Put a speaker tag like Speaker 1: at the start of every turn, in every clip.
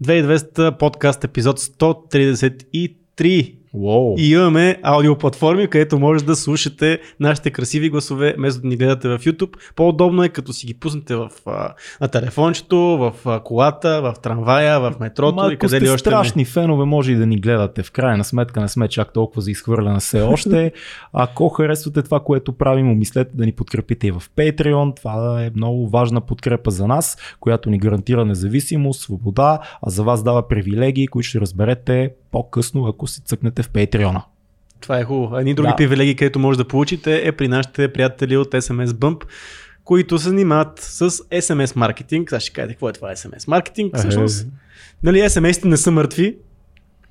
Speaker 1: 2200 подкаст епизод 133.
Speaker 2: Wow.
Speaker 1: И имаме аудиоплатформи, където може да слушате нашите красиви гласове, вместо да ни гледате в YouTube. По-удобно е, като си ги пуснете в, а, на телефончето, в а, колата, в трамвая, в метрото
Speaker 2: Ма,
Speaker 1: и къде ли още
Speaker 2: страшни фенове, може и да ни гледате. В крайна сметка не сме чак толкова за изхвърляне все още. Ако харесвате това, което правим, умислете да ни подкрепите и в Patreon. Това е много важна подкрепа за нас, която ни гарантира независимост, свобода, а за вас дава привилегии, които ще разберете по-късно, ако си цъкнете в Patreon.
Speaker 1: Това е хубаво. Едни други
Speaker 2: Да.
Speaker 1: привилегии, където може да получите е при нашите приятели от SMS Bump, които се занимават с SMS маркетинг. Сега ще кажете какво е това SMS маркетинг. Всъщност, нали, SMS-те не са мъртви,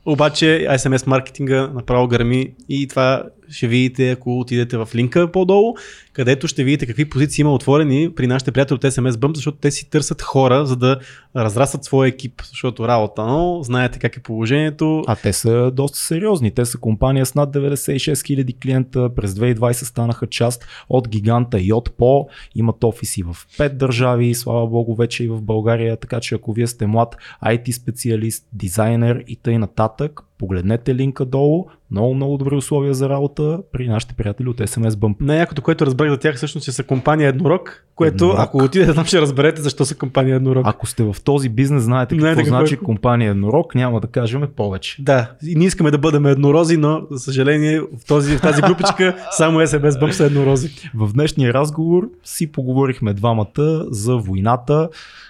Speaker 1: обаче SMS маркетинга направо гърми и това ще видите, ако отидете в линка по-долу, където ще видите какви позиции има отворени при нашите приятели от SMS Bump, защото те си търсят хора, за да разрастват своя екип, защото работа, но знаете как е положението.
Speaker 2: А те са доста сериозни. Те са компания с над 96 000 клиента. През 2020 станаха част от гиганта ПО. Имат офиси в 5 държави, слава богу, вече и в България. Така че ако вие сте млад IT специалист, дизайнер и тъй нататък, погледнете линка долу. Много, много добри условия за работа при нашите приятели от SMS Bump.
Speaker 1: Най-якото, което разбрах за тях всъщност, че са компания Еднорог, което
Speaker 2: Еднорог.
Speaker 1: ако отидете там ще разберете защо са компания Еднорог.
Speaker 2: Ако сте в този бизнес, знаете какво
Speaker 1: Знаете какво е.
Speaker 2: значи компания Еднорог, няма да кажем повече.
Speaker 1: Да, и ние искаме да бъдем еднорози, но за съжаление в, този, в тази групичка само SMS Bump са еднорози.
Speaker 2: В днешния разговор си поговорихме двамата за войната,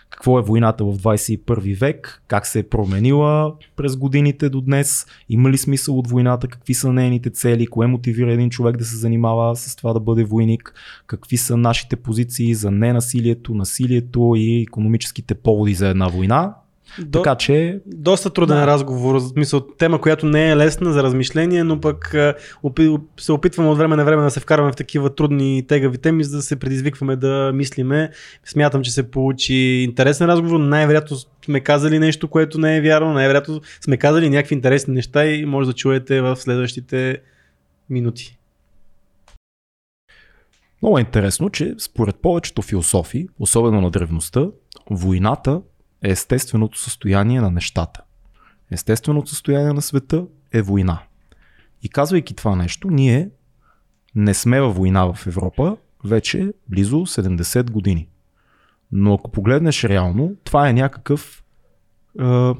Speaker 2: какво е войната в 21 век, как се е променила през годините до днес, има ли смисъл от войната, какви са нейните цели, кое мотивира един човек да се занимава с това да бъде войник, какви са нашите позиции за ненасилието, насилието и економическите поводи за една война.
Speaker 1: До,
Speaker 2: Така че
Speaker 1: доста труден
Speaker 2: Да.
Speaker 1: разговор, в смисъл тема, която не е лесна за размишление, но пък опи, се опитваме от време на време да се вкарваме в такива трудни тегави теми, за да се предизвикваме да мислиме. Смятам, че се получи интересен разговор. Най-вероятно сме казали нещо, което не е вярно, най-вероятно сме казали някакви интересни неща и може да чуете в следващите минути.
Speaker 2: Много е интересно, че според повечето философи, особено на древността, войната е естественото състояние на нещата. Естественото състояние на света е война. И казвайки това нещо, ние не сме във война в Европа вече близо 70 години. Но ако погледнеш реално, това е някакъв е,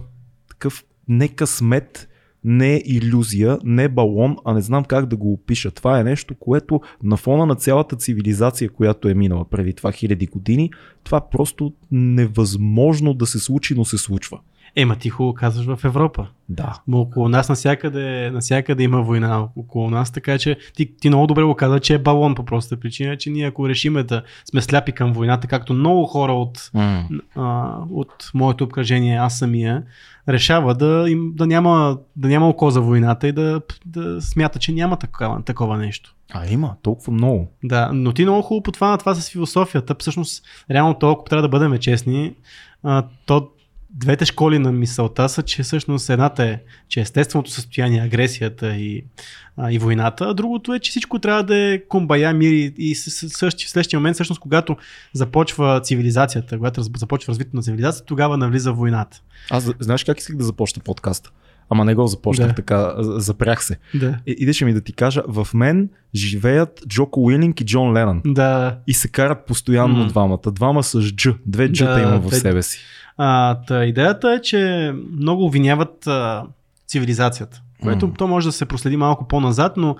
Speaker 2: такъв не късмет, не иллюзия, не балон, а не знам как да го опиша. Това е нещо, което на фона на цялата цивилизация, която е минала преди това хиляди години, това просто невъзможно да се случи, но се случва.
Speaker 1: Ема ти хубаво казваш в Европа.
Speaker 2: Да.
Speaker 1: Но около нас навсякъде, навсякъде има война около нас, така че ти, ти много добре го каза, че е балон по простата причина, че ние ако решиме да сме сляпи към войната, както много хора от,
Speaker 2: Mm.
Speaker 1: а, от моето обкръжение, аз самия, решава да, им, да, няма, да няма око за войната и да, да смята, че няма такова, такова нещо.
Speaker 2: А има толкова много.
Speaker 1: Да, но ти много хубаво по това на това с философията. Всъщност, реално толкова трябва да бъдем честни. А, то двете школи на мисълта са, че всъщност едната е, че естественото състояние, агресията и, а, и войната, а другото е, че всичко трябва да е комбая, мир и, и същи, в следващия момент, всъщност, когато започва цивилизацията, когато започва развитието на цивилизацията, тогава навлиза войната.
Speaker 2: Аз знаеш как исках да започна подкаста? Ама не го започнах
Speaker 1: Да.
Speaker 2: така, запрях се.
Speaker 1: Да.
Speaker 2: И, идеше ми да ти кажа, в мен живеят Джоко Уилинг и Джон Ленън.
Speaker 1: Да.
Speaker 2: И се карат постоянно
Speaker 1: М.
Speaker 2: двамата. Двама с Дж. Две джета
Speaker 1: Да,
Speaker 2: има в себе си.
Speaker 1: А, та, идеята е, че много обвиняват а, цивилизацията, което
Speaker 2: Мгм.
Speaker 1: то може да се проследи малко по-назад, но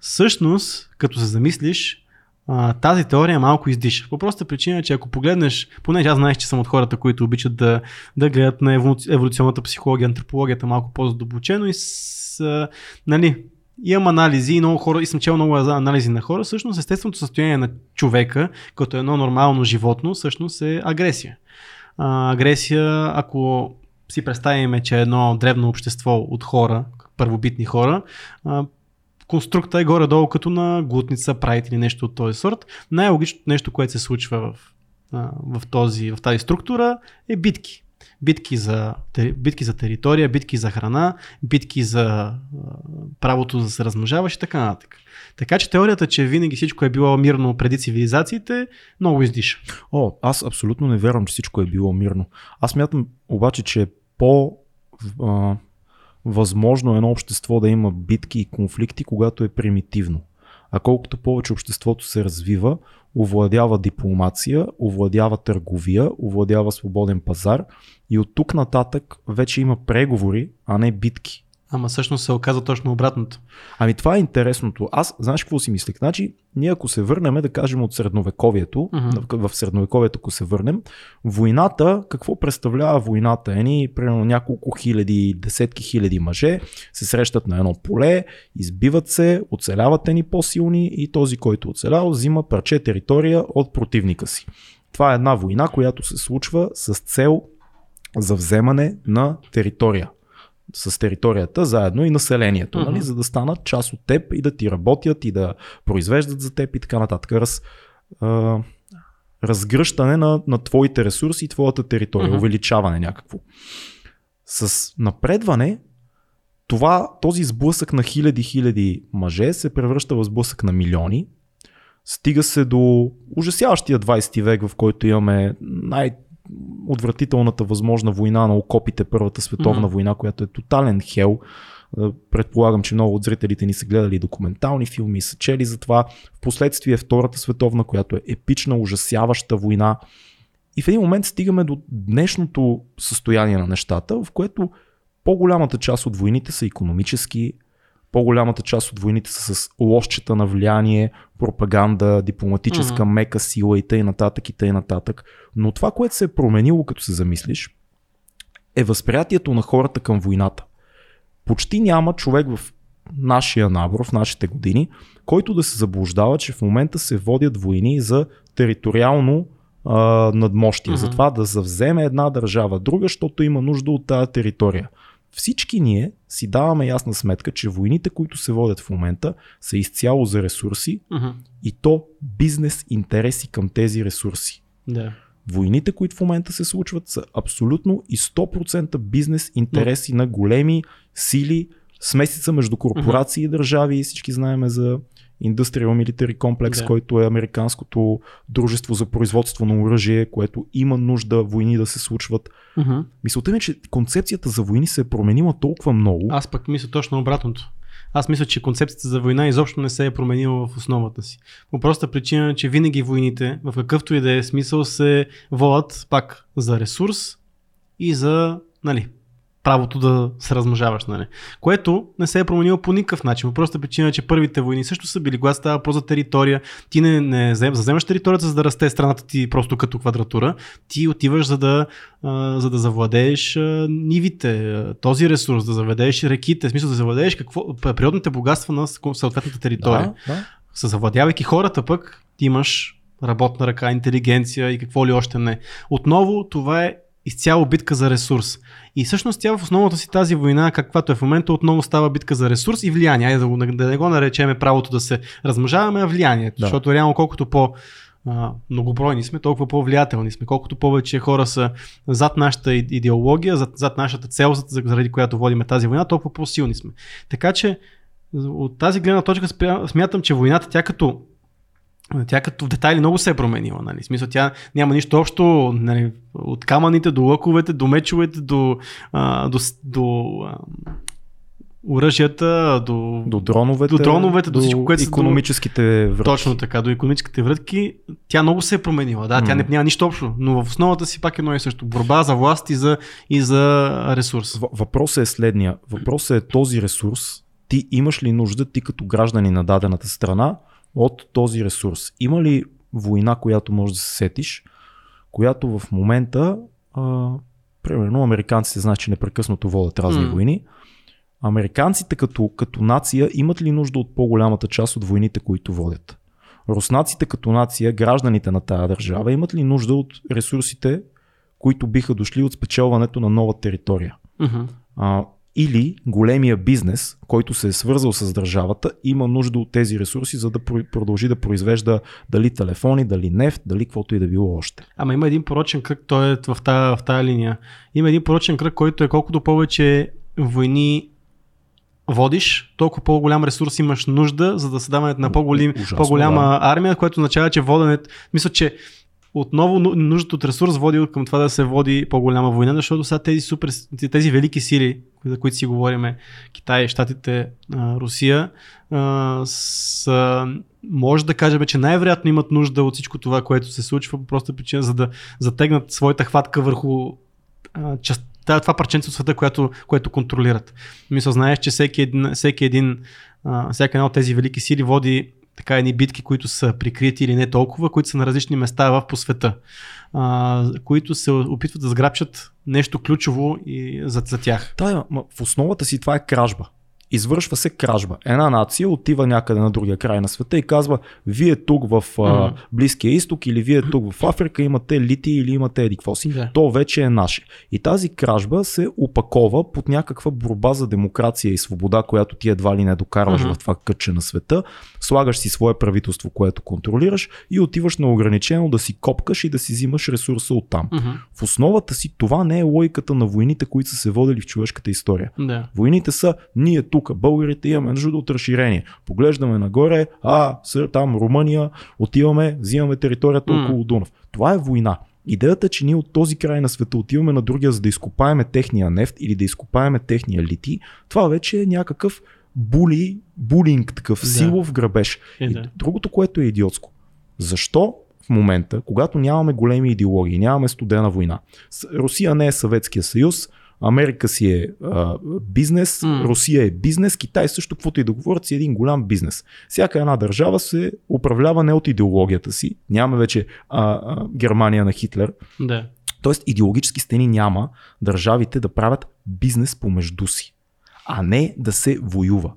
Speaker 1: всъщност, като се замислиш, а, тази теория малко издиша. По проста причина, че ако погледнеш, понеже аз знаеш, че съм от хората, които обичат да, да гледат на еволю- еволюционната психология, антропологията малко по-задълбочено и с, а, нали, имам анализи и много хора, и съм чел много анализи на хора, всъщност естественото състояние на човека, като едно нормално животно, всъщност е агресия. Агресия, ако си представим, че едно древно общество от хора, първобитни хора, конструкта е горе-долу като на глутница, прайт или нещо от този сорт. Най-логичното нещо, което се случва в, в, този, в тази структура е битки. Битки за, битки за територия, битки за храна, битки за правото да се размножаваш и така нататък. Така че теорията, че винаги всичко е било мирно преди цивилизациите, много издиша.
Speaker 2: О, аз абсолютно не вярвам, че всичко е било мирно. Аз мятам обаче, че е едно общество да има битки и конфликти, когато е примитивно. А колкото повече обществото се развива, овладява дипломация, овладява търговия, овладява свободен пазар и от тук нататък вече има преговори, а не битки.
Speaker 1: Ама всъщност се оказа точно обратното.
Speaker 2: Ами това е интересното. Аз, знаеш какво си мислех? Значи, ние ако се върнем, да кажем от средновековието, uh-huh. в средновековието ако се върнем, войната, какво представлява войната? Ени, примерно няколко хиляди, десетки хиляди мъже се срещат на едно поле, избиват се, оцеляват ни по-силни и този, който оцелял, взима парче територия от противника си. Това е една война, която се случва с цел за вземане на територия с територията, заедно и населението, uh-huh. нали, за да станат част от теб и да ти работят и да произвеждат за теб и така нататък. Раз, а, разгръщане на, на твоите ресурси и твоята територия, uh-huh. увеличаване някакво. С напредване, това, този сблъсък на хиляди-хиляди мъже се превръща в сблъсък на милиони. Стига се до ужасяващия 20 век, в който имаме най- отвратителната възможна война на окопите, Първата световна mm-hmm. война, която е тотален хел. Е, предполагам, че много от зрителите ни са гледали документални филми и са чели за това. Впоследствие Втората световна, която е епична, ужасяваща война. И в един момент стигаме до днешното състояние на нещата, в което по-голямата част от войните са економически, по-голямата част от войните са с лошчета на влияние, пропаганда, дипломатическа mm-hmm. мека сила и т.н. и т.н. Но това, което се е променило, като се замислиш, е възприятието на хората към войната. Почти няма човек в нашия набор, в нашите години, който да се заблуждава, че в момента се водят войни за териториално а, надмощие. Mm-hmm. За това да завземе една държава друга, защото има нужда от тази територия всички ние си даваме ясна сметка, че войните, които се водят в момента, са изцяло за ресурси uh-huh. и то бизнес интереси към тези ресурси.
Speaker 1: Да.
Speaker 2: Войните, които в момента се случват, са абсолютно и 100% бизнес интереси uh-huh. на големи сили, смесица между корпорации uh-huh. и държави. Всички знаеме за Industrial Military Complex, да. който е американското дружество за производство на оръжие, което има нужда войни да се случват. Uh-huh. Мисълта ми е, че концепцията за войни се е променила толкова много.
Speaker 1: Аз пък мисля точно обратното. Аз мисля, че концепцията за война изобщо не се е променила в основата си. По проста причина, че винаги войните, в какъвто и да е смисъл, се водят пак за ресурс и за нали, правото да се размножаваш, нали? Което не се е променило по никакъв начин. По проста причина, че първите войни също са били, когато става по за територия, ти не, не заземаш територията, за да расте страната ти просто като квадратура, ти отиваш за да, а, за да завладееш а, нивите, този ресурс, да завладееш реките, в смисъл да завладееш какво, природните богатства на съответната територия. Да, да. Завладявайки хората пък, ти имаш работна ръка, интелигенция и какво ли още не. Отново това е изцяло битка за ресурс. И всъщност тя в основата си тази война, каквато е в момента, отново става битка за ресурс и влияние. Айде да, го, да не го наречеме правото да се размножаваме, а влиянието. Да. Защото реално колкото по а, многобройни сме, толкова по-влиятелни сме. Колкото повече хора са зад нашата идеология, зад, зад нашата цел, заради която водиме тази война, толкова по-силни сме. Така че от тази гледна точка смятам, че войната, тя като тя като в детайли много се е променила. Нали? Смисъл, тя няма нищо общо нали, от камъните до лъковете, до мечовете, до, а, до, до а, оръжията, до,
Speaker 2: до дроновете,
Speaker 1: до, дроновете, до, до всичко, което
Speaker 2: економическите врътки.
Speaker 1: Точно така, до економическите врътки. Тя много се е променила. Да, тя не, няма нищо общо, но в основата си пак е едно и също. Борба за власт и за, и за ресурс.
Speaker 2: Въпросът е следния. Въпросът е този ресурс. Ти имаш ли нужда, ти като граждани на дадената страна, от този ресурс. Има ли война, която можеш да се сетиш, която в момента, а, примерно, американците знаят, че непрекъснато водят разни mm. войни. Американците като, като нация имат ли нужда от по-голямата част от войните, които водят? Руснаците като нация, гражданите на тази държава, имат ли нужда от ресурсите, които биха дошли от спечелването на нова територия?
Speaker 1: Mm-hmm.
Speaker 2: А, или големия бизнес, който се е свързал с държавата, има нужда от тези ресурси, за да продължи да произвежда дали телефони, дали нефт, дали каквото и да било още.
Speaker 1: Ама има един порочен кръг, той е в тази, в тази линия. Има един порочен кръг, който е колкото повече войни водиш, толкова по-голям ресурс имаш нужда, за да се даването на по-голям, по-голяма армия, което означава, че воденето, мисля, че отново ну- нуждата от ресурс води към това да се води по-голяма война, защото сега тези, супер, тези велики сили, за които си говориме, Китай, Штатите, Русия, са, може да кажем, че най-вероятно имат нужда от всичко това, което се случва по проста причина, за да затегнат своята хватка върху част, това, парченце от света, което, което контролират. Мисля, знаеш, че всеки един, всеки един, всяка една от тези велики сили води така едни битки, които са прикрити или не толкова, които са на различни места в по света, а, които се опитват да сграбчат нещо ключово и за, за тях.
Speaker 2: Да, в основата си това е кражба. Извършва се кражба. Една нация отива някъде на другия край на света и казва, вие тук в а. Близкия изток или вие тук в Африка имате лити или имате едикво си.
Speaker 1: Да.
Speaker 2: То вече е наше. И тази кражба се опакова под някаква борба за демокрация и свобода, която ти едва ли не докарваш
Speaker 1: Мгм.
Speaker 2: в това кътче на света. Слагаш си свое правителство, което контролираш и отиваш неограничено да си копкаш и да си взимаш ресурса от там.
Speaker 1: Мгм.
Speaker 2: В основата си това не е логиката на войните, които са се водили в човешката история.
Speaker 1: Да.
Speaker 2: Войните са ние тук, българите имаме нужда от разширение. Поглеждаме нагоре, а, сър, там Румъния, отиваме, взимаме територията около Дунав. Това е война. Идеята, че ние от този край на света отиваме на другия, за да изкопаеме техния нефт или да изкопаеме техния лити, това вече е някакъв були, булинг, такъв
Speaker 1: Да.
Speaker 2: силов грабеж.
Speaker 1: Е,
Speaker 2: И
Speaker 1: да.
Speaker 2: другото, което е идиотско. Защо в момента, когато нямаме големи идеологии, нямаме студена война, Русия не е Съветския съюз, Америка си е а, бизнес,
Speaker 1: М.
Speaker 2: Русия е бизнес, Китай също, каквото и да говорят, си е един голям бизнес. Всяка една държава се управлява не от идеологията си. Нямаме вече а, а, Германия на Хитлер.
Speaker 1: да.
Speaker 2: Тоест идеологически стени няма държавите да правят бизнес помежду си, а не да се воюва.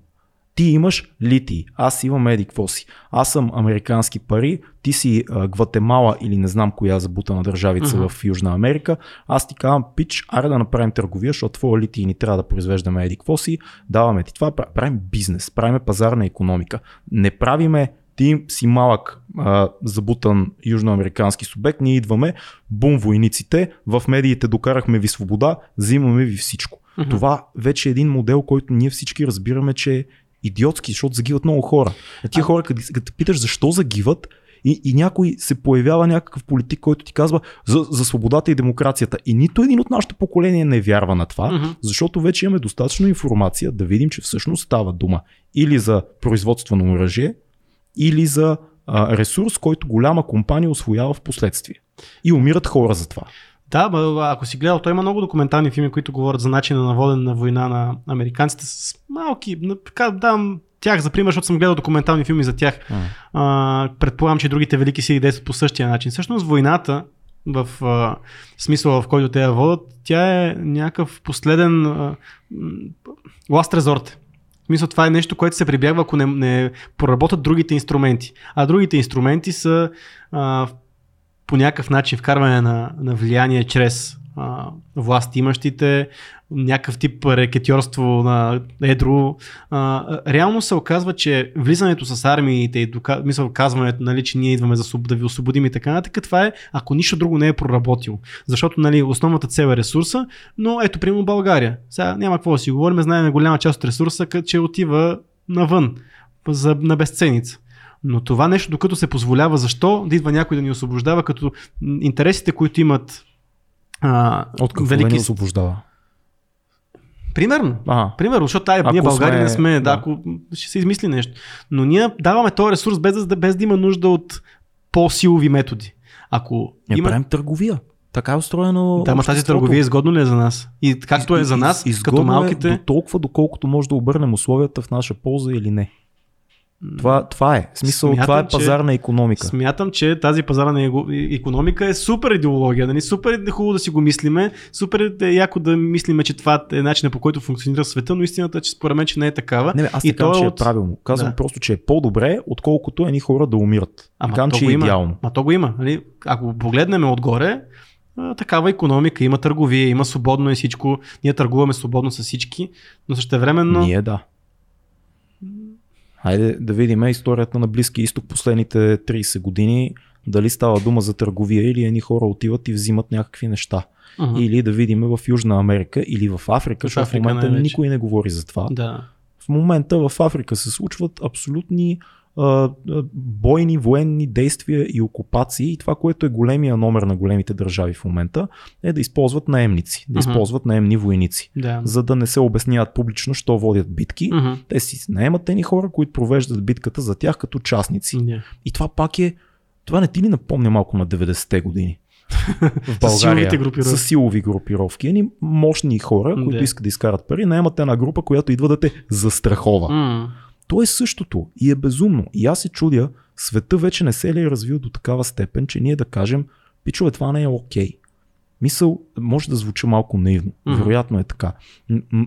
Speaker 2: Ти имаш литий, аз имам еди какво си. Аз съм американски пари, ти си а, Гватемала или не знам коя забутана държавица
Speaker 1: Мгм.
Speaker 2: в Южна Америка. Аз ти казвам, пич, аре да направим търговия, защото твоя литий ни трябва да произвеждаме еди какво си. Даваме ти това, пра- правим бизнес, правим пазарна економика. Не правиме ти си малък а, забутан южноамерикански субект, ние идваме, бум войниците, в медиите докарахме ви свобода, взимаме ви всичко.
Speaker 1: Мгм.
Speaker 2: Това вече е един модел, който ние всички разбираме, че идиотски, защото загиват много хора. А тия хора, като, като питаш защо загиват, и, и някой се появява някакъв политик, който ти казва за, за свободата и демокрацията. И нито един от нашето поколение не вярва на това,
Speaker 1: Мгм.
Speaker 2: защото вече имаме достатъчно информация да видим, че всъщност става дума или за производство на оръжие, или за а, ресурс, който голяма компания освоява в последствие. И умират хора за това.
Speaker 1: Да, ако си гледал, той има много документални филми, които говорят за начина на водене на война на американците с малки, дам тях за пример, защото съм гледал документални филми за тях. А, предполагам, че другите велики сили действат по същия начин. Всъщност войната, в а, смисъла в който те я водят, тя е някакъв последен а, last resort. В смисъл, това е нещо, което се прибягва, ако не, не проработят другите инструменти. А другите инструменти са а, по някакъв начин вкарване на, на влияние чрез а, власт имащите, някакъв тип рекетьорство на едро. А, реално се оказва, че влизането с армиите и дока... мисъл, казването, нали, че ние идваме за да ви освободим и така нататък, това е ако нищо друго не е проработило. Защото нали, основната цел е ресурса, но ето, примерно България. Сега няма какво да си говорим, знаем голяма част от ресурса, че отива навън, за, на безценица. Но това нещо, докато се позволява, защо да идва някой да ни освобождава, като интересите, които имат а,
Speaker 2: От какво
Speaker 1: велики...
Speaker 2: ни освобождава?
Speaker 1: Примерно.
Speaker 2: Ага.
Speaker 1: Примерно, защото тая, ние България
Speaker 2: сме-
Speaker 1: не сме, да,
Speaker 2: да.
Speaker 1: ако ще се измисли нещо. Но ние даваме този ресурс без да, без да има нужда от по-силови методи. Ако
Speaker 2: Ние
Speaker 1: има...
Speaker 2: правим търговия. Така е устроено.
Speaker 1: Да, ма тази търговия изгодно ли е за нас? И както е за нас,
Speaker 2: Из-
Speaker 1: като
Speaker 2: изгодно
Speaker 1: малките...
Speaker 2: Е до толкова, доколкото може да обърнем условията в наша полза или не. Това, това е. В смисъл,
Speaker 1: Смятам,
Speaker 2: това е
Speaker 1: че-
Speaker 2: пазарна економика.
Speaker 1: Смятам, че тази пазарна економика е супер идеология. Нали? Супер е хубаво да си го мислиме, супер е яко да мислиме, че това е начинът по който функционира света, но истината е, че според мен, че не е такава.
Speaker 2: Не, бе, аз
Speaker 1: И
Speaker 2: не казвам,
Speaker 1: е
Speaker 2: че
Speaker 1: от-
Speaker 2: е правилно. Казвам
Speaker 1: Да.
Speaker 2: просто, че е по-добре, отколкото едни хора да умират.
Speaker 1: Ама то
Speaker 2: че
Speaker 1: го
Speaker 2: е
Speaker 1: има.
Speaker 2: идеално.
Speaker 1: Ма то го има. Нали? Ако погледнем отгоре, такава економика, има търговия, има свободно и всичко. Ние търгуваме свободно с всички, но същевременно...
Speaker 2: Ние да. Хайде да видим историята на Близкия изток последните 30 години. Дали става дума за търговия или едни хора отиват и взимат някакви неща.
Speaker 1: Мгм.
Speaker 2: Или да видим в Южна Америка или в Африка, защото в момента
Speaker 1: най-вече.
Speaker 2: никой не говори за това.
Speaker 1: Да.
Speaker 2: В момента в Африка се случват абсолютни бойни, военни действия и окупации. И това, което е големия номер на големите държави в момента, е да използват наемници, да
Speaker 1: Мгм.
Speaker 2: използват наемни войници.
Speaker 1: Да.
Speaker 2: За да не се обясняват публично, що водят битки.
Speaker 1: Мгм.
Speaker 2: Те си наемат едни хора, които провеждат битката за тях като частници.
Speaker 1: Да.
Speaker 2: И това пак е. Това не ти ли напомня малко на 90-те години? В
Speaker 1: С силовите групировки.
Speaker 2: С силови групировки. Едни мощни хора, които
Speaker 1: Да.
Speaker 2: искат да изкарат пари, наемат една група, която идва да те застрахова.
Speaker 1: М.
Speaker 2: То е същото и е безумно. И аз се чудя, света вече не се ли е развил до такава степен, че ние да кажем, пичове, това не е окей. Мисъл, може да звучи малко наивно.
Speaker 1: Мгм.
Speaker 2: Вероятно е така.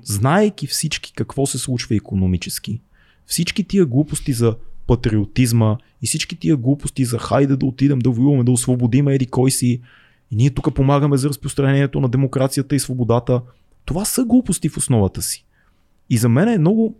Speaker 2: Знаейки всички какво се случва економически, всички тия глупости за патриотизма и всички тия глупости за хайде да отидем да воюваме, да освободим еди кой си и ние тук помагаме за разпространението на демокрацията и свободата. Това са глупости в основата си. И за мен е много,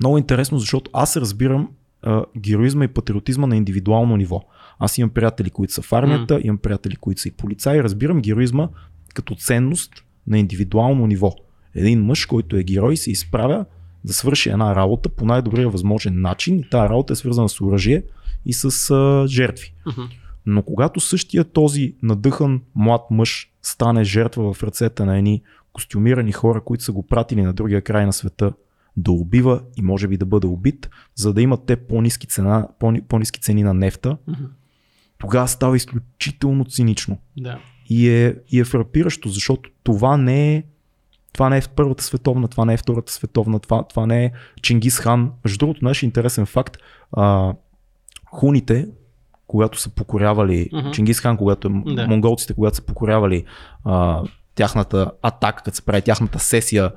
Speaker 2: много интересно, защото аз разбирам а, героизма и патриотизма на индивидуално ниво. Аз имам приятели, които са в армията, имам приятели, които са и полицаи. Разбирам героизма като ценност на индивидуално ниво. Един мъж, който е герой, се изправя да свърши една работа по най-добрия възможен начин и тази работа е свързана с оръжие и с а, жертви.
Speaker 1: Мгм.
Speaker 2: Но когато същия този надъхан млад мъж стане жертва в ръцете на едни костюмирани хора, които са го пратили на другия край на света да убива и може би да бъде убит, за да имат те по-низки, цена, по- по-низки цени на нефта, тогава става изключително цинично.
Speaker 1: Да.
Speaker 2: И е, и е фрапиращо, защото това не е това не е в Първата световна, това не е Втората световна, това, това не е Чингис хан. Между другото, наш интересен факт, а, хуните, когато са покорявали,
Speaker 1: Мгм.
Speaker 2: Чингис хан, когато
Speaker 1: Да.
Speaker 2: да. монголците, когато са покорявали а, тяхната атака, като се прави тяхната сесия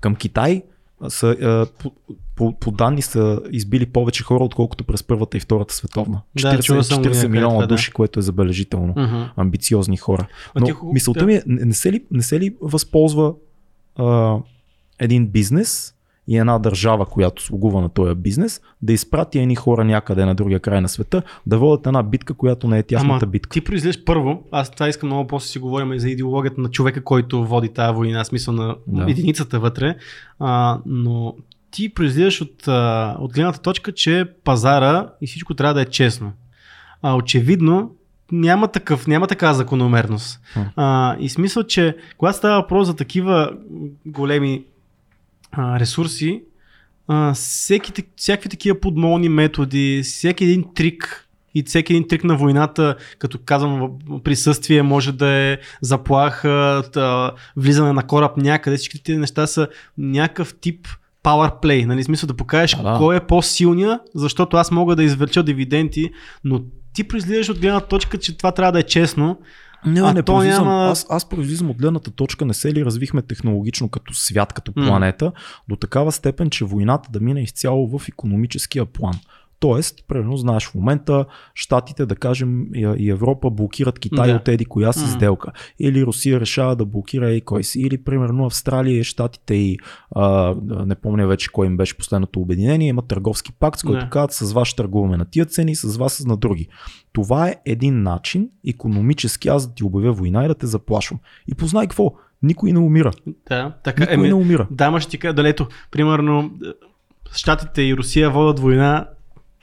Speaker 2: към Китай, са, а, по, по, по данни са избили повече хора, отколкото през Първата и Втората световна.
Speaker 1: Да,
Speaker 2: 40,
Speaker 1: чувал съм го
Speaker 2: 40
Speaker 1: някъде
Speaker 2: милиона
Speaker 1: това, да.
Speaker 2: души, което е забележително
Speaker 1: Мгм.
Speaker 2: амбициозни хора. Но
Speaker 1: хубаво-
Speaker 2: мисълта
Speaker 1: да.
Speaker 2: ми е, не не се ли, не се ли възползва а, един бизнес и една държава, която слугува на този бизнес, да изпрати едни хора някъде на другия край на света, да водят една битка, която не е тяхната
Speaker 1: Ама
Speaker 2: битка.
Speaker 1: ти произлезеш първо, аз това искам много после си говорим и за идеологията на човека, който води тази война, смисъл на
Speaker 2: Да.
Speaker 1: единицата вътре, а, но ти произлизаш от, от гледната точка, че пазара и всичко трябва да е честно. А, очевидно, няма, такъв, няма такава закономерност. А, и смисъл, че когато става въпрос за такива големи а, ресурси, а, всеки, всякакви такива подмолни методи, всеки един трик и всеки един трик на войната, като казвам присъствие, може да е заплаха, та, влизане на кораб някъде, всички тези неща са някакъв тип power play, нали, смисъл да покажеш
Speaker 2: Да, да.
Speaker 1: кой е по-силния, защото аз мога да извлеча дивиденти, но ти произлизаш от гледна точка, че това трябва да е честно.
Speaker 2: Не,
Speaker 1: А
Speaker 2: не
Speaker 1: то
Speaker 2: произлизам.
Speaker 1: няма-
Speaker 2: Аз, аз произлизам от гледната точка, не се ли развихме технологично като свят, като планета, до такава степен, че войната да мине изцяло в економическия план. Тоест, примерно, знаеш в момента, щатите, да кажем, и Европа блокират Китай
Speaker 1: Да.
Speaker 2: от еди коя си
Speaker 1: М.
Speaker 2: сделка. Или Русия решава да блокира и кой си. Или, примерно, Австралия и щатите и а, не помня вече кой им беше последното обединение, имат търговски пакт, с който казват с вас ще търгуваме на тия цени, с вас на други. Това е един начин, економически, аз да ти обявя война и да те заплашвам. И познай какво? Никой не умира.
Speaker 1: Да, така,
Speaker 2: Никой
Speaker 1: еми,
Speaker 2: не умира.
Speaker 1: Да, ма ще ти кажа, далето, примерно, Штатите и Русия водят война,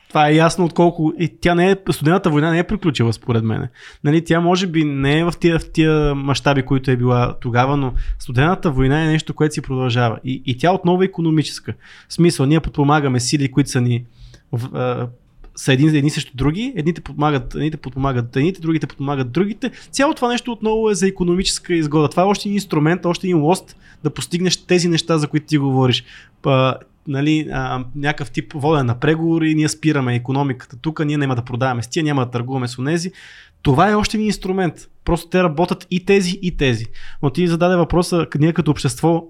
Speaker 1: това е ясно отколко. И тя не е. Студената война не е приключила, според мен. Нали, тя може би не е в тия, в тия мащаби, които е била тогава, но студената война е нещо, което си продължава. И, и тя отново е економическа. В смисъл, ние подпомагаме сили, които са ни. В, са едни, едни срещу други, едните подпомагат, едните подпомагат едните, другите подпомагат другите. Цялото това нещо отново е за економическа изгода. Това е още един инструмент, още един лост да постигнеш тези неща, за които ти говориш. Нали, някакъв тип воден на преговори, ние спираме економиката тук, ние няма да продаваме с тия, няма да търгуваме с онези. Това е още един инструмент. Просто те работят и тези, и тези. Но ти зададе въпроса, ние като общество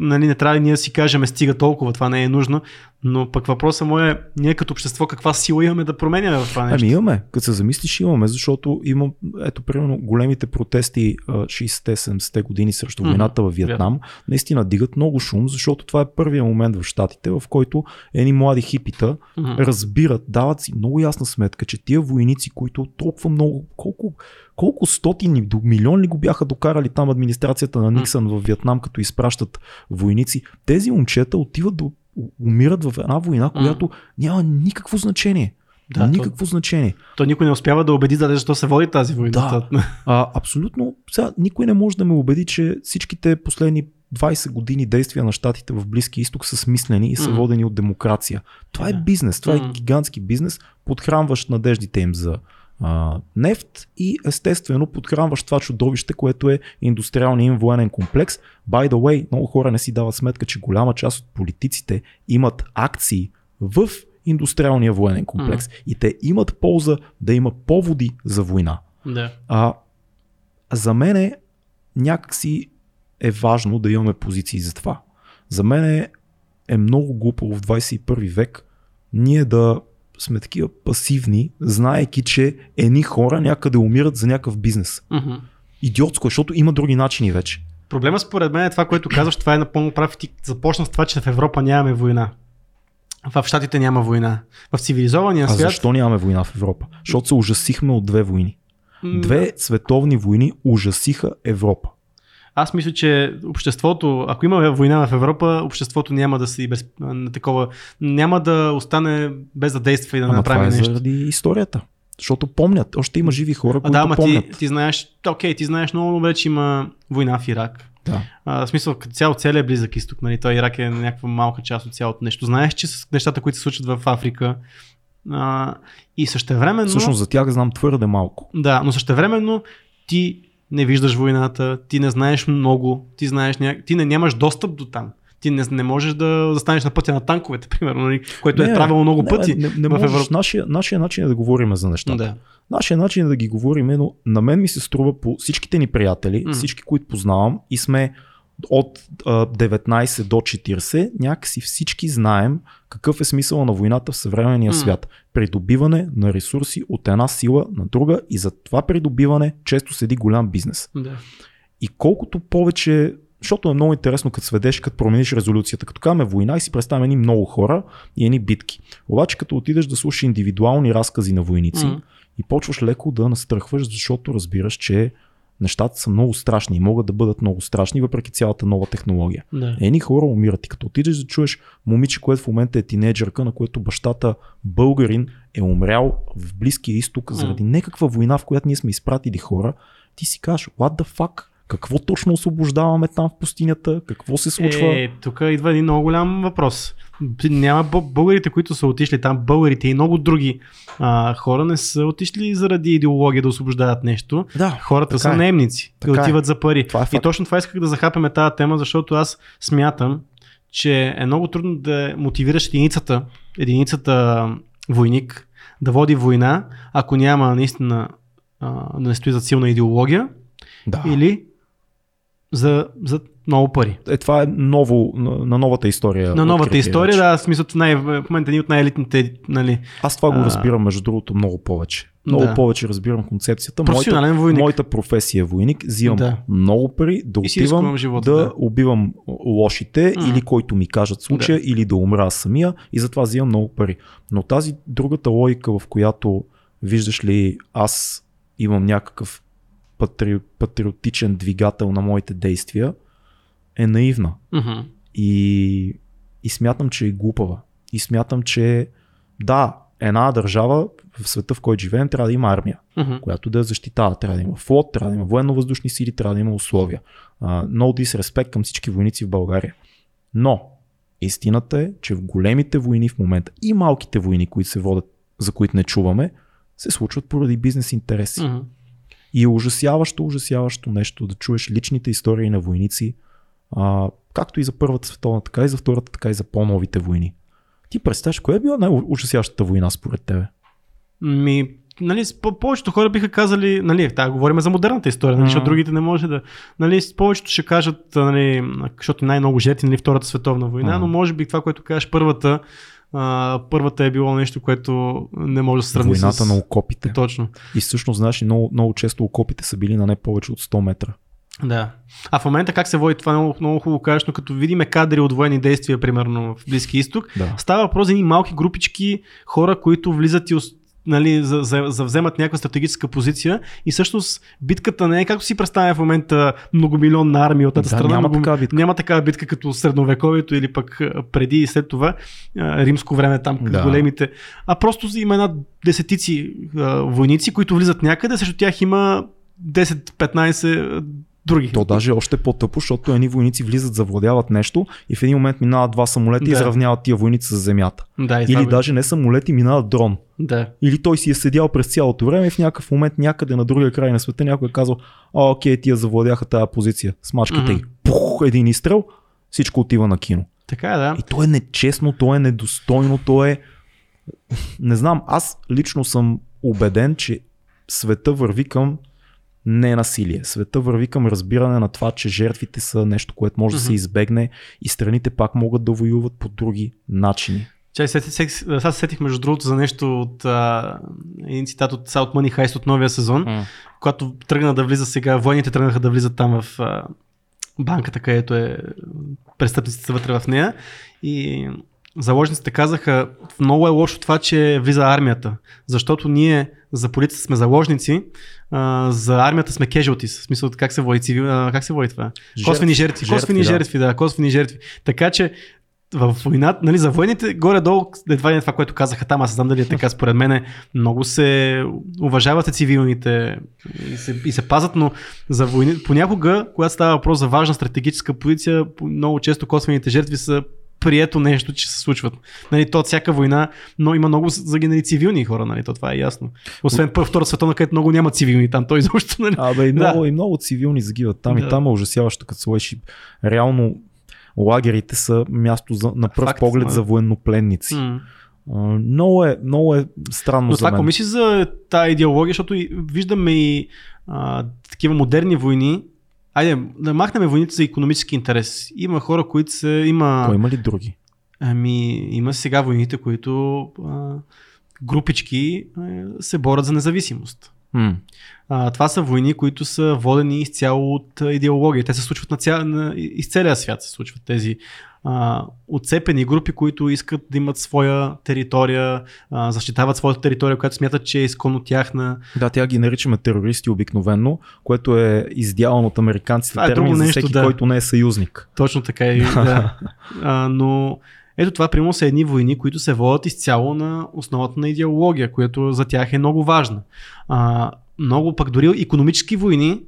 Speaker 1: нали, не трябва ние да си кажем стига толкова, това не е нужно, но пък въпросът му е ние като общество каква сила имаме да променяме в това нещо.
Speaker 2: Ами имаме, като се замислиш имаме, защото има, ето примерно големите протести а, 60-70-те години срещу войната в Виетнам, наистина дигат много шум, защото това е първия момент в Штатите, в който едни млади хипита разбират, дават си много ясна сметка, че тия войници, които толкова много, колко, колко стотини до милион ли го бяха докарали там администрацията на Никсън в Виетнам, като изпращат войници, тези момчета отиват до у- умират в една война, която няма никакво значение.
Speaker 1: Да,
Speaker 2: Да,
Speaker 1: то-
Speaker 2: никакво значение.
Speaker 1: То никой не успява да убеди да защо се води тази война.
Speaker 2: Да. А, абсолютно, сега никой не може да ме убеди, че всичките последни 20 години действия на щатите в Близкия изток са смислени и са
Speaker 1: Мгм.
Speaker 2: водени от демокрация. Това е
Speaker 1: Да.
Speaker 2: бизнес, това е гигантски бизнес, подхранваш надеждите им за а, нефт и естествено подхранваш това чудовище, което е индустриалния им военен комплекс. By the way, много хора не си дават сметка, че голяма част от политиците имат акции в индустриалния военен комплекс и те имат полза да има поводи за война.
Speaker 1: да.
Speaker 2: А, за мен е някакси е важно да имаме позиции за това. За мен е, е много глупо в 21 век ние да сме такива пасивни, знаеки, че едни хора някъде умират за някакъв бизнес.
Speaker 1: Мгм.
Speaker 2: Идиотско, защото има други начини вече.
Speaker 1: Проблема според мен е това, което казваш, това е напълно прав. Ти започна с това, че в Европа нямаме война. В Штатите няма война. В цивилизования
Speaker 2: А
Speaker 1: свят.
Speaker 2: защо нямаме война в Европа? Защото се ужасихме от две войни. Две световни войни ужасиха Европа.
Speaker 1: Аз мисля, че обществото, ако има война в Европа, обществото няма да си без на такова, няма да остане без да действа и да
Speaker 2: Ама това
Speaker 1: направи
Speaker 2: е
Speaker 1: нещо.
Speaker 2: заради историята. Защото помнят. Още има живи хора,
Speaker 1: А
Speaker 2: които
Speaker 1: да, ама
Speaker 2: помнят.
Speaker 1: ти, ти знаеш, окей, ти знаеш много добре, че има война в Ирак.
Speaker 2: Да.
Speaker 1: А, в смисъл, като цяло целият близък изток, нали? Той Ирак е някаква малка част от цялото нещо. Знаеш, че с нещата, които се случват в Африка а, и същевременно...
Speaker 2: Всъщност за тях знам твърде малко.
Speaker 1: Да, но същевременно ти не виждаш войната, ти не знаеш много, ти, знаеш, ня... ти не нямаш достъп до там. Ти не, не можеш да застанеш на пътя на танковете, примерно, нали? което е правило много пъти.
Speaker 2: Не, не, не можеш.
Speaker 1: Европа.
Speaker 2: Нашия, нашия начин е да говорим за нещата.
Speaker 1: Да.
Speaker 2: Нашия начин е да ги говорим, но на мен ми се струва по всичките ни приятели,
Speaker 1: Мгм.
Speaker 2: всички, които познавам и сме от а, 19 до 40, някакси всички знаем какъв е смисъл на войната в съвременния
Speaker 1: М.
Speaker 2: свят. Придобиване на ресурси от една сила на друга и за това придобиване често седи голям бизнес.
Speaker 1: да.
Speaker 2: И колкото повече, защото е много интересно като сведеш, като промениш резолюцията, като казваме война и си представяме едни много хора и едни битки. Обаче като отидеш да слушаш индивидуални разкази на войници
Speaker 1: М.
Speaker 2: и почваш леко да настръхваш, защото разбираш, че нещата са много страшни и могат да бъдат много страшни, въпреки цялата нова технология.
Speaker 1: Да.
Speaker 2: Едни хора умират и като отидеш да чуеш момиче, което в момента е тинейджърка, на което бащата българин е умрял в Близкия изток заради някаква война, в която ние сме изпратили хора, ти си кажеш, what the fuck? Какво точно освобождаваме там в пустинята? Какво се случва?
Speaker 1: Е, тук идва един много голям въпрос. Няма бъ- българите, които са отишли там, българите и много други а, хора не са отишли заради идеология да освобождават нещо.
Speaker 2: да,
Speaker 1: Хората са
Speaker 2: е.
Speaker 1: наемници
Speaker 2: Така
Speaker 1: и
Speaker 2: е.
Speaker 1: отиват за пари.
Speaker 2: Това е
Speaker 1: и точно това исках да захапеме тази тема, защото аз смятам, че е много трудно да мотивираш единицата, единицата войник да води война, ако няма наистина а, да не стои за силна идеология
Speaker 2: Да.
Speaker 1: или за, за много пари.
Speaker 2: Е, това е ново, на, на новата история.
Speaker 1: На новата
Speaker 2: откритие
Speaker 1: история, да, в смисъл, най- в момента един от най-елитните, нали,
Speaker 2: Аз това го
Speaker 1: А.
Speaker 2: разбирам, между другото, много повече. Много
Speaker 1: Да.
Speaker 2: повече разбирам концепцията. Моята,
Speaker 1: войник.
Speaker 2: моята професия е войник. Взимам
Speaker 1: Да.
Speaker 2: много пари да отивам
Speaker 1: живота,
Speaker 2: да,
Speaker 1: да.
Speaker 2: убивам лошите
Speaker 1: М.
Speaker 2: или който ми кажат случая,
Speaker 1: Да.
Speaker 2: или да умра самия и затова взимам много пари. Но тази другата логика, в която виждаш ли аз имам някакъв патри, патриотичен двигател на моите действия, е наивна.
Speaker 1: Мгм.
Speaker 2: И, и смятам, че е глупава. И смятам, че да, една държава в света, в който живеем, трябва да има армия,
Speaker 1: Мгм.
Speaker 2: която да я защитава. Трябва да има флот, трябва да има военно-въздушни сили, трябва да има условия. Uh, no disrespect към всички войници в България. Но истината е, че в големите войни в момента и малките войни, които се водят, за които не чуваме, се случват поради бизнес интереси.
Speaker 1: Мгм.
Speaker 2: И е ужасяващо, ужасяващо нещо да чуеш личните истории на войници, а, както и за Първата световна, така и за Втората, така и за по-новите войни. Ти представяш, коя е била най-ужасяващата война според тебе?
Speaker 1: Ми, нали, повечето хора биха казали, нали, да, говорим за модерната история, нали, защото другите не може да, нали, повечето ще кажат, нали, защото най-много жертви, нали, Втората световна война,
Speaker 2: Мгм.
Speaker 1: но може би това, което кажеш, първата, а, първата е било нещо, което не може да се сравни
Speaker 2: Войната
Speaker 1: с...
Speaker 2: на окопите.
Speaker 1: Точно,
Speaker 2: И всъщност, знаеш, много, много често окопите са били на не повече от 100 метра.
Speaker 1: да. А в момента как се води това, много, много хубаво кажеш, но като видиме кадри от военни действия, примерно в Близки изток,
Speaker 2: Да.
Speaker 1: Става въпрос за едни малки групички хора, които влизат и нали, за, за, за вземат някаква стратегическа позиция и всъщност битката не е както си представя в момента многомилионна армия от едната
Speaker 2: Да,
Speaker 1: страна.
Speaker 2: няма
Speaker 1: много,
Speaker 2: такава битка.
Speaker 1: няма такава битка като средновековието или пък преди и след това римско време там
Speaker 2: Да.
Speaker 1: да. големите. А просто има една десетици а, войници, които влизат някъде, срещу тях има 10-15 други.
Speaker 2: То даже е още по-тъпо, защото едни войници влизат, завладяват нещо и в един момент минават два самолета и
Speaker 1: Да.
Speaker 2: изравняват тия войници с земята.
Speaker 1: Да, и
Speaker 2: Или даже не самолети, минават дрон.
Speaker 1: Да.
Speaker 2: Или той си е седял през цялото време и в някакъв момент някъде на другия край на света някой е казал, а, окей, тия завладяха тази позиция с мачката
Speaker 1: Мгм.
Speaker 2: и пух, един изстрел, всичко отива на кино.
Speaker 1: Така е, да.
Speaker 2: И то е нечестно, то е недостойно, то е... Не знам, аз лично съм убеден, че света върви към не насилие. Света върви към разбиране на това, че жертвите са нещо, което може да се избегне и страните пак могат да воюват по други начини.
Speaker 1: Чай, сетих, сетих, сега се сетих между другото за нещо от а, един цитат от, от Money Heist от новия сезон, когато тръгна да влиза сега, войните тръгнаха да влизат там в а, банката, където е престъпниците са вътре в нея и заложниците казаха, много е лошо това, че влиза армията, защото ние за полицията сме заложници, а, за армията сме casualties, в смисъл как се води, цивил, а, как се води това? Косвени жертви, косвени
Speaker 2: да.
Speaker 1: жертви, да, косвени жертви. Така че в войната, нали, за войните, горе-долу, едва ли не това, което казаха там, аз знам дали е така, според мен много се уважават се цивилните и се, и се пазят, но за войни, понякога, когато става въпрос за важна стратегическа позиция, по- много често косвените жертви са прието нещо, че се случват. Нали, то от всяка война, но има много загинали цивилни хора, нали, то това е ясно. Освен първа, втора световна, където много няма цивилни там, той изобщо, нали.
Speaker 2: Абе, и
Speaker 1: Да.
Speaker 2: много, и много цивилни загиват там и
Speaker 1: Да.
Speaker 2: там е ужасяващо, като сложиш. и Реално лагерите са място за, на пръв
Speaker 1: Факт,
Speaker 2: поглед
Speaker 1: да.
Speaker 2: за военнопленници. А, много, е, много е странно
Speaker 1: Но
Speaker 2: за
Speaker 1: това, ако мислиш за тази идеология, защото и виждаме и а, такива модерни войни, айде да махнем войните за економически интерес. Има хора, които се... Има,
Speaker 2: Кой има ли други?
Speaker 1: ами, има сега войните, които а, групички а, се борят за независимост.
Speaker 2: М.
Speaker 1: А, това са войни, които са водени изцяло от идеология. Те се случват на ця... на... из целия свят се случват тези а, отцепени групи, които искат да имат своя територия, а, защитават своята територия, която смятат, че е изконно тяхна.
Speaker 2: Да, тя ги наричаме терористи обикновенно, което е издяван от американците
Speaker 1: Това е
Speaker 2: термин
Speaker 1: друго
Speaker 2: за
Speaker 1: нещо,
Speaker 2: всеки,
Speaker 1: да.
Speaker 2: който не е съюзник.
Speaker 1: Точно така и да. А, но ето това, примерно, са едни войни, които се водят изцяло на основата на идеология, което за тях е много важна. А, много пък дори економически войни,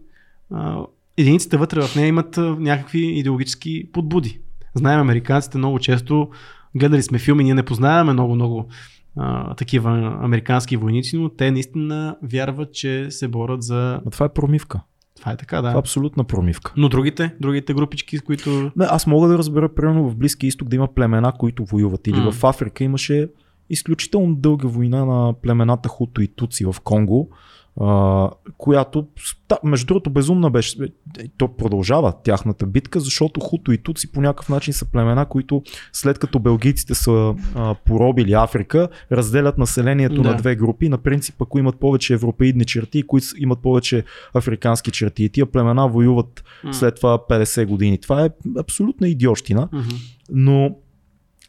Speaker 1: а, единиците вътре в нея имат а, някакви идеологически подбуди. Знаем, американците много често, гледали сме филми, ние не познаваме много-много а, такива американски войници, но те наистина вярват, че се борят за...
Speaker 2: А това е промивка.
Speaker 1: Това е така,
Speaker 2: Това е
Speaker 1: да.
Speaker 2: абсолютна промивка.
Speaker 1: Но другите, другите групички, с които...
Speaker 2: Не, аз мога да разбера, примерно в Близки изток да има племена, които воюват. Или
Speaker 1: М.
Speaker 2: в Африка имаше изключително дълга война на племената Хуто и Туци в Конго, а, която, та, между другото, безумна беше. Е, То продължава тяхната битка, защото Хуто и Туци по някакъв начин са племена, които след като белгийците са а, поробили Африка, разделят населението
Speaker 1: Да.
Speaker 2: на две групи. На принцип, ако имат повече европеидни черти, и които имат повече африкански черти. И тия племена воюват
Speaker 1: М.
Speaker 2: след това 50 години. Това е абсолютна идиощина,
Speaker 1: Мгм.
Speaker 2: но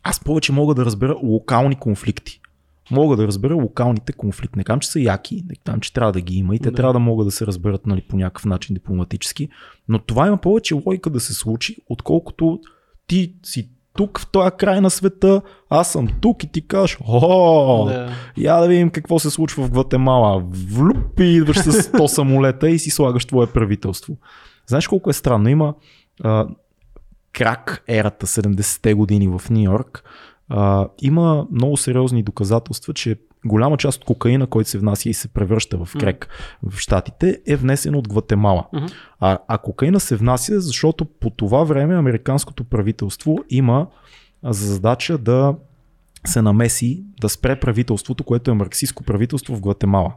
Speaker 2: аз повече мога да разбера локални конфликти. Мога да разбера локалните конфликти. Не казвам, че са яки, не казвам, че трябва да ги има и те
Speaker 1: Да.
Speaker 2: трябва да могат да се разберат нали, по някакъв начин дипломатически, но това има повече логика да се случи, отколкото ти си тук в този край на света, аз съм тук и ти кажеш, о,
Speaker 1: Да.
Speaker 2: я да видим какво се случва в Гватемала. Влюп и идваш с 100 самолета и си слагаш твое правителство. Знаеш колко е странно? Има а, крак ерата 70-те години в Нью Йорк. А, има много сериозни доказателства, че голяма част от кокаина, който се внася и се превръща в крек в Штатите, е внесен от Гватемала.
Speaker 1: Мгм.
Speaker 2: А, а кокаина се внася, защото по това време американското правителство има за задача да се намеси, да спре правителството, което е марксистско правителство в Гватемала.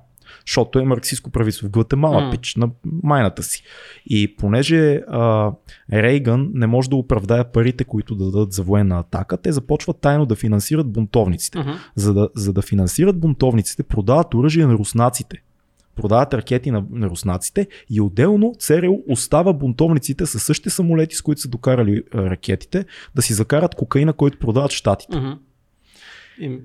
Speaker 2: Защото е марксистско правителство в Гватемала,
Speaker 1: М.
Speaker 2: пич на майната си. И понеже а, Рейган не може да оправдае парите, които да дадат за военна атака, те започват тайно да финансират бунтовниците.
Speaker 1: Мгм.
Speaker 2: За да, за да финансират бунтовниците, продават оръжие на руснаците. Продават ракети на, на руснаците и отделно ЦРУ остава бунтовниците със същите самолети, с които са докарали а, ракетите, да си закарат кокаина, който продават щатите.
Speaker 1: И,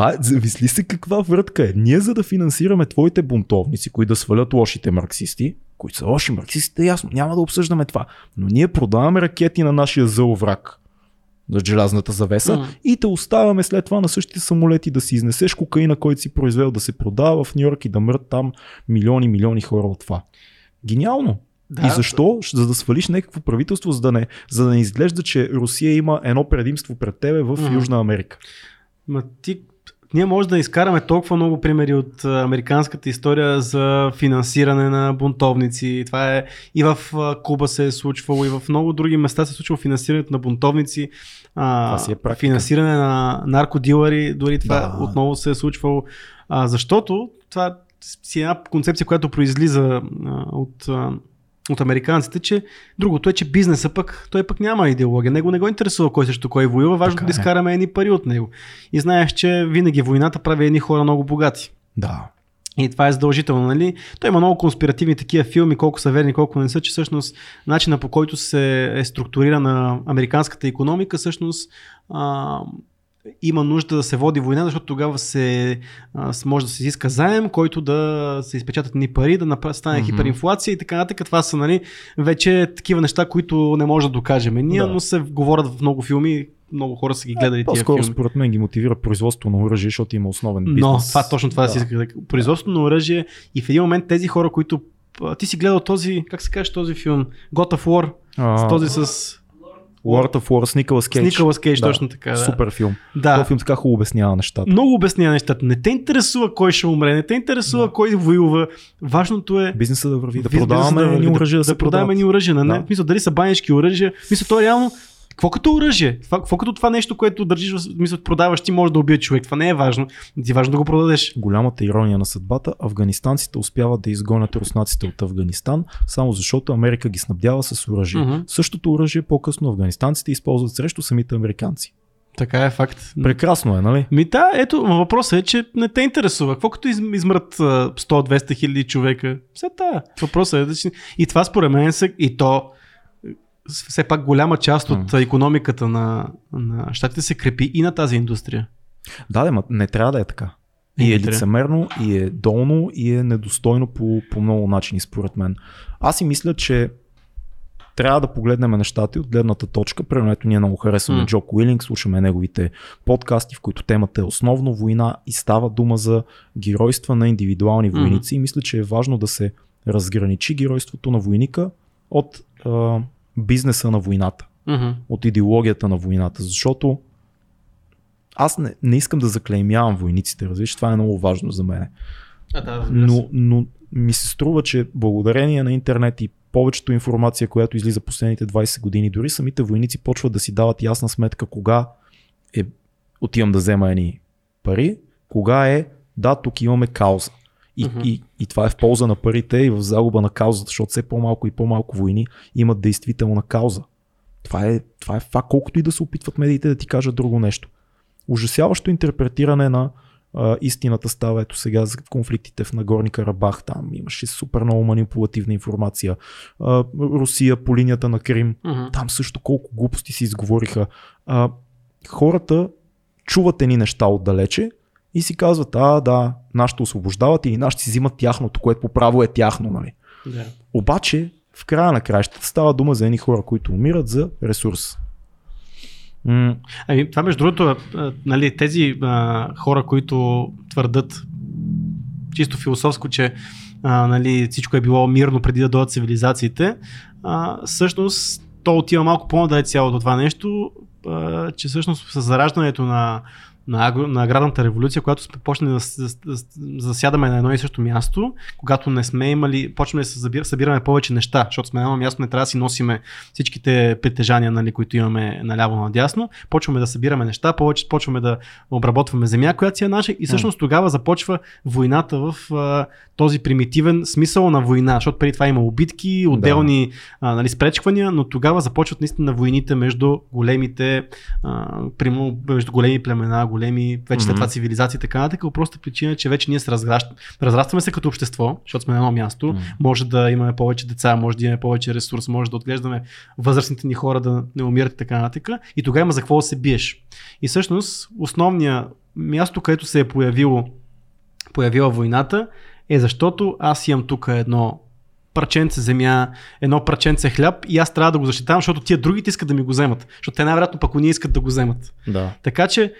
Speaker 2: Това замисли се каква вратка е. Ние за да финансираме твоите бунтовници, които да свалят лошите марксисти, които са лоши марксистите, ясно, няма да обсъждаме това. Но ние продаваме ракети на нашия зъл враг за желязната завеса
Speaker 1: Мгм.
Speaker 2: и те оставяме след това на същите самолети да си изнесеш кокаина, който си произвел да се продава в Нью Йорк и да мрат там милиони, милиони хора от това. Гениално.
Speaker 1: Да,
Speaker 2: и защо? За да свалиш някакво правителство, за да не, за да не изглежда, че Русия има едно предимство пред тебе в
Speaker 1: Мгм.
Speaker 2: Южна Америка.
Speaker 1: Ма ти, ние може да изкараме толкова много примери от американската история за финансиране на бунтовници. Това е и в Куба се е случвало, и в много други места се е случвало финансирането на бунтовници, а,
Speaker 2: Това си е практика.
Speaker 1: финансиране на наркодилъри, дори това
Speaker 2: Да.
Speaker 1: отново се е случвало. А, защото това си е една концепция, която произлиза а, от а, от американците, че другото е, че бизнеса пък, той пък няма идеология. Него не го интересува кой срещу кой воюва, важно
Speaker 2: Така
Speaker 1: да
Speaker 2: е.
Speaker 1: изкараме едни пари от него. И знаеш, че винаги войната прави едни хора много богати.
Speaker 2: Да.
Speaker 1: И това е задължително, нали? Той има много конспиративни такива филми, колко са верни, колко не са, че всъщност начина по който се е структурирана американската економика, всъщност а, има нужда да се води война, защото тогава се, а, може да се изиска заем, който да се изпечатат ни пари, да направи, стане
Speaker 2: Мгм.
Speaker 1: хиперинфлация и така нататък. Това са нали, вече такива неща, които не може да докажем ние,
Speaker 2: Да.
Speaker 1: но се говорят в много филми, много хора са ги гледали тия
Speaker 2: По-скоро
Speaker 1: филми.
Speaker 2: според мен ги мотивира производство на оръжие, защото има основен бизнес.
Speaker 1: Но това точно това да. Си исках. да- Производството на оръжие и в един момент тези хора, които ти си гледал този, как се каже този филм? God of War,
Speaker 2: А,
Speaker 1: с този с
Speaker 2: Lord of War с Николас
Speaker 1: с
Speaker 2: Кейдж.
Speaker 1: Николас Кейдж,
Speaker 2: Да.
Speaker 1: точно така. Да.
Speaker 2: Супер филм.
Speaker 1: Да.
Speaker 2: Този филм така хубаво обяснява нещата.
Speaker 1: Много обяснява нещата. Не те интересува кой ще умре, не те интересува
Speaker 2: Да.
Speaker 1: кой воюва. Важното е
Speaker 2: Бизнеса да върви, да продаваме
Speaker 1: върви,
Speaker 2: едни оръжия да,
Speaker 1: да, да продаваме ни оръжия.
Speaker 2: Да.
Speaker 1: да. мисля, дали са банички оръжия. Мисля, то е реално какво като оръжие? Това, какво като това нещо, което държиш, мисля, продаваш ти може да убие човек. Това не е важно. Ти е важно да го продадеш.
Speaker 2: Голямата ирония на съдбата, афганистанците успяват да изгонят руснаците от Афганистан, само защото Америка ги снабдява с оръжие.
Speaker 1: Мгм.
Speaker 2: Същото оръжие по-късно афганистанците използват срещу самите американци.
Speaker 1: Така е факт.
Speaker 2: Прекрасно е, нали?
Speaker 1: Ми да, ето, въпросът е, че не те интересува. Какво като из, измрат а, 100-200 хиляди човека? Все тая. Въпросът е да си... И това според мен са... И то все пак голяма част от економиката на, на щатите се крепи и на тази индустрия.
Speaker 2: Да, да, не трябва да е така.
Speaker 1: И
Speaker 2: е лицемерно, и е долно, и е недостойно по, по много начини, според мен. Аз си мисля, че трябва да погледнем нещата и от гледната точка. Примерно, ние много харесваме
Speaker 1: М.
Speaker 2: Джо Уилинг, слушаме неговите подкасти, в които темата е основно война и става дума за геройства на индивидуални войници. И мисля, че е важно да се разграничи геройството на войника от а, бизнеса на войната
Speaker 1: Mm-hmm.
Speaker 2: от идеологията на войната, защото аз не, не искам да заклеймявам войниците, разбираш, това е много важно за мен.
Speaker 1: А, да,
Speaker 2: Но, но ми се струва, че благодарение на интернет и повечето информация, която излиза последните 20 години, дори самите войници почват да си дават ясна сметка кога е отивам да взема едни пари, кога е да, тук имаме кауза. И,
Speaker 1: Мгм.
Speaker 2: и, и това е в полза на парите и в загуба на каузата, защото все по-малко и по-малко войни имат действителна кауза. Това е, това е факт, колкото и да се опитват медиите да ти кажат друго нещо. Ужасяващо интерпретиране на а, истината става ето сега за конфликтите в Нагорни Карабах. Там имаше супер много манипулативна информация. А, Русия по линията на Крим.
Speaker 1: Mm-hmm.
Speaker 2: Там също колко глупости си изговориха. А, хората чуват едни неща отдалече и си казват, а да, нашите освобождават и нашите си взимат тяхното, което по право е тяхно. Нали?
Speaker 1: Да.
Speaker 2: Обаче, в края на краищата става дума за едни хора, които умират за ресурс. М-
Speaker 1: Ами, това между другото, а, нали, тези а, хора, които твърдат чисто философско, че а, нали, всичко е било мирно преди да дойдат цивилизациите, а, всъщност то отива малко по-надалеч цялото това нещо, а, че всъщност с зараждането на на, агро, на аграрната революция, когато сме почнали да, да, да засядаме на едно и също място, когато не сме имали, почваме да събираме повече неща, защото сме на едно място, не трябва да си носиме всичките притежания, нали, които имаме наляво надясно, почваме да събираме неща, повече почваме да обработваме земя, която си е наша и всъщност тогава започва войната в а, този примитивен смисъл на война, защото преди това има убитки, отделни а, нали, спречквания, но тогава започват наистина войните между големите, а, примерно, между големи племена, големи големи, вече след това цивилизации и така нататък, по проста причина, че вече ние се разрастваме, разрастваме се като общество, защото сме на едно място,
Speaker 2: Мгм.
Speaker 1: може да имаме повече деца, може да имаме повече ресурс, може да отглеждаме възрастните ни хора да не умират и така нататък. И тогава има за какво да се биеш. И всъщност основния място, където се е появило, появила войната, е защото аз имам тук едно парченце земя, едно парченце хляб и аз трябва да го защитавам, защото тия другите искат да ми го вземат. Защото те най-вероятно пък ние искат да го вземат.
Speaker 2: Да.
Speaker 1: Така че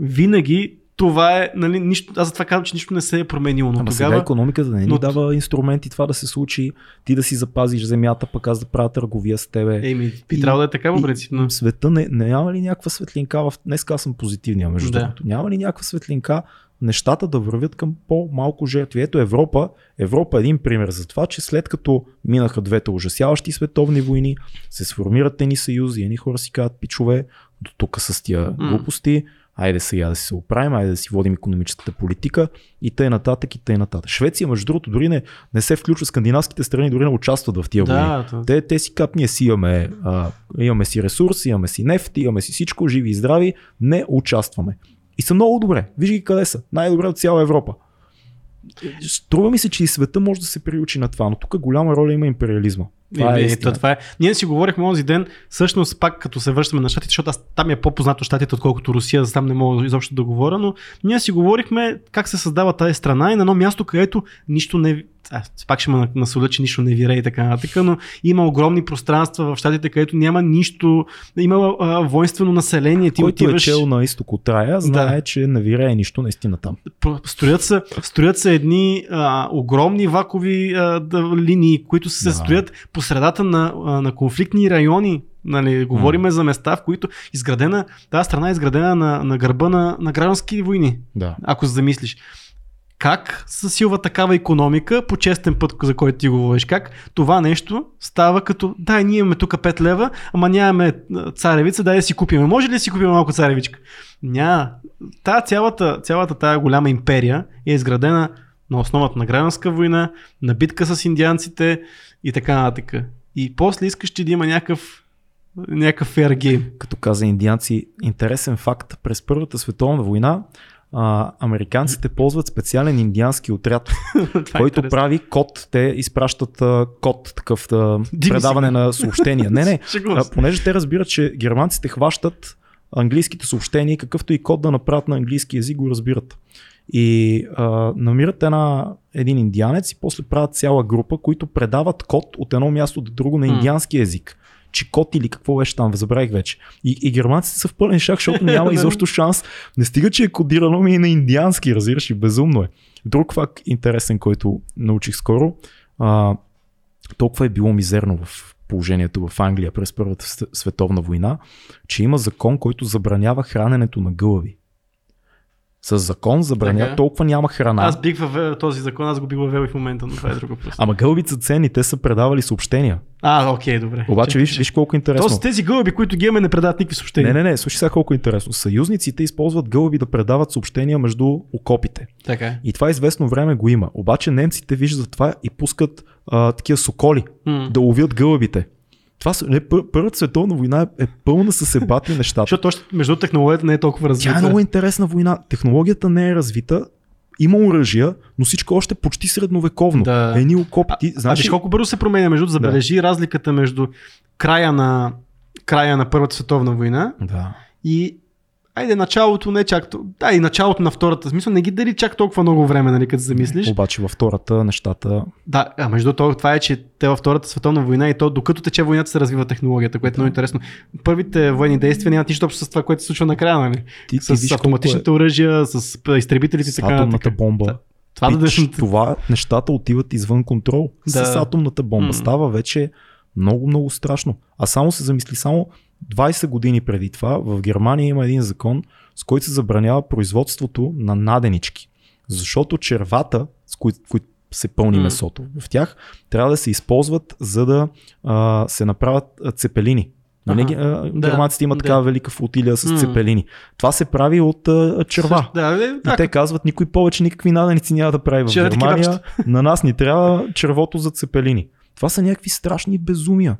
Speaker 1: винаги това е, нали, нищо, аз затова казвам, че нищо не се е променило. Но
Speaker 2: Ама
Speaker 1: тогава...
Speaker 2: сега економиката не ни
Speaker 1: но-
Speaker 2: дава инструменти това да се случи, ти да си запазиш земята, пък аз да правя търговия с тебе.
Speaker 1: Еми, би
Speaker 2: И-
Speaker 1: трябвало да е така, по принцип. Но...
Speaker 2: Света не, не, няма ли някаква светлинка в... Днес аз съм позитивния, между
Speaker 1: Да.
Speaker 2: другото. Няма ли някаква светлинка нещата да вървят към по-малко жертви? Ето Европа, Европа е един пример за това, че след като минаха двете ужасяващи световни войни, се сформират тени съюзи, едни хора си казват, пичове, до тук с тия глупости, айде сега да си се оправим, айде да си водим економическата политика и тъй нататък и тъй нататък. Швеция, между другото, дори не, не се включва, скандинавските страни дори не участват в тия войни.
Speaker 1: Да, то...
Speaker 2: Те, те си кап, ние си имаме, а, имаме си ресурс, имаме си нефт, имаме си всичко, живи и здрави, не участваме. И са много добре. Виж ги къде са. Най-добре от цяла Европа. Струва ми се, че и света може да се приучи на това, но тук голяма роля има империализма. Това е истина.
Speaker 1: това е. Ние си говорихме онзи ден, всъщност пак като се връщаме на щатите, защото аз там е по-познато щатите, отколкото Русия, за там не мога изобщо да говоря, но ние си говорихме как се създава тази страна и на едно място, където нищо не... Пак ще ме насоля, че нищо не вирее и така нататък, но има огромни пространства в щатите, където няма нищо, има а, воинствено население. Ти
Speaker 2: Който
Speaker 1: отиваш...
Speaker 2: е чел на изток от рая, знае, че не вирее нищо наистина там.
Speaker 1: Строят се, строят се едни а, огромни вакови а, да, линии, които се
Speaker 2: Да.
Speaker 1: строят по средата на, а, на конфликтни райони. Нали, говориме за места, в които изградена, тази страна е изградена на, на гърба на, на граждански войни,
Speaker 2: Да.
Speaker 1: ако замислиш. Как се такава економика по честен път, за който ти говориш? Как това нещо става като, да, ние имаме тук 5 лева, ама нямаме царевица, дай да си купиме. Може ли да си купим малко царевичка? Няма. Та цялата, цялата тая голяма империя е изградена на основата на гражданска война, на битка с индианците и така нататък. И после искаш ти да има някакъв, някакъв fair.
Speaker 2: Като каза индианци, интересен факт. През Първата световна война а, американците ползват специален индиански отряд,
Speaker 1: е
Speaker 2: който
Speaker 1: интересно.
Speaker 2: прави код. Те изпращат а, код, такъв а, предаване на съобщения. Не, не. А, понеже те разбират, че германците хващат английските съобщения и какъвто и код да направят на английски язик го разбират. И а, намират една, един индианец и после правят цяла група, които предават код от едно място до друго на индиански язик. Че код или какво беше там, забравих вече. И, и германците са в пълен шах, защото няма изобщо шанс. Не стига, че е кодирано ми и на индиански, разбираш, и безумно е. Друг факт интересен, който научих скоро. А, толкова е било мизерно в положението в Англия през Първата св- световна война, че има закон, който забранява храненето на гълъби. С закон забранява,
Speaker 1: Така.
Speaker 2: толкова няма храна.
Speaker 1: Аз бих въвел този закон, аз го бих въвел и в момента, но това е друго въпрос.
Speaker 2: Ама гълъбите са ценни, те са предавали съобщения.
Speaker 1: А, окей, добре.
Speaker 2: Обаче виж, виж колко интересно.
Speaker 1: Тоест тези гълъби, които ги имаме, не предават никакви съобщения.
Speaker 2: Не, не, не, слушай сега колко е интересно. Съюзниците използват гълъби да предават съобщения между окопите.
Speaker 1: Така е.
Speaker 2: И това известно време го има. Обаче немците виждат това и пускат а, такива соколи
Speaker 1: М.
Speaker 2: да ловят гълъбите. Това са, не, пър, Първата световна война е, е пълна с ебати нещата.
Speaker 1: Защото още между технологията не е толкова развита.
Speaker 2: Тя е много интересна война. Технологията не е развита, има оръжия, но всичко още почти средновековно.
Speaker 1: Да.
Speaker 2: Едни окопи.
Speaker 1: А, а
Speaker 2: знаеш
Speaker 1: виж
Speaker 2: ли-
Speaker 1: колко бързо се променя, между забележи разликата между края на, края на Първата световна война
Speaker 2: Да.
Speaker 1: и айде началото не чак, то- да и началото на втората, смисъл не ги дали чак толкова много време, нали, като замислиш.
Speaker 2: Обаче във втората нещата
Speaker 1: Да, а между другото това е, че те във Втората световна война и то докато тече войната се развива технологията, което е много интересно. Първите военни действия нямат нищо общо с това, което се случва накрая, нали?
Speaker 2: ти, ти
Speaker 1: С
Speaker 2: виж
Speaker 1: автоматичните оръжия, с изтребителите и
Speaker 2: с
Speaker 1: така
Speaker 2: атомната бомба.
Speaker 1: Това да
Speaker 2: Пич, това нещата отиват извън контрол.
Speaker 1: Да.
Speaker 2: С атомната бомба
Speaker 1: М.
Speaker 2: става вече много, много страшно. А само се замисли, само 20 години преди това в Германия има един закон, с който се забранява производството на наденички. Защото червата, с които, които се пълни
Speaker 1: М.
Speaker 2: месото в тях, трябва да се използват за да а, се направят цепелини. Нали,
Speaker 1: Аха.
Speaker 2: ги- а,
Speaker 1: Да,
Speaker 2: германците имат
Speaker 1: да.
Speaker 2: такава велика флотилия с
Speaker 1: М.
Speaker 2: цепелини. Това се прави от а, черва.
Speaker 1: Да, е,
Speaker 2: И те казват, никой повече никакви наденици няма да прави в Германия. На нас ни трябва червото за цепелини. Това са някакви страшни безумия.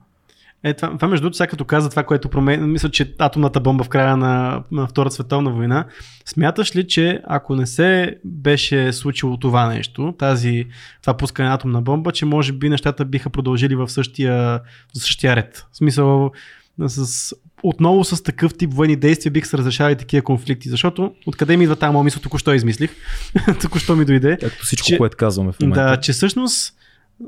Speaker 1: Е, това, това между другото, сега като каза това, което променя, мисля, че атомната бомба в края на, на Втората световна война, смяташ ли, че ако не се беше случило това нещо, тази, това пускане на атомна бомба, че може би нещата биха продължили в същия, в същия ред? В смисъл, с, отново с такъв тип военни действия биха се разрешавали такива конфликти, защото откъде ми идва тази моя мисъл, току-що измислих, току-що ми дойде.
Speaker 2: Както всичко, че, което казваме в момента.
Speaker 1: Да, че всъщност,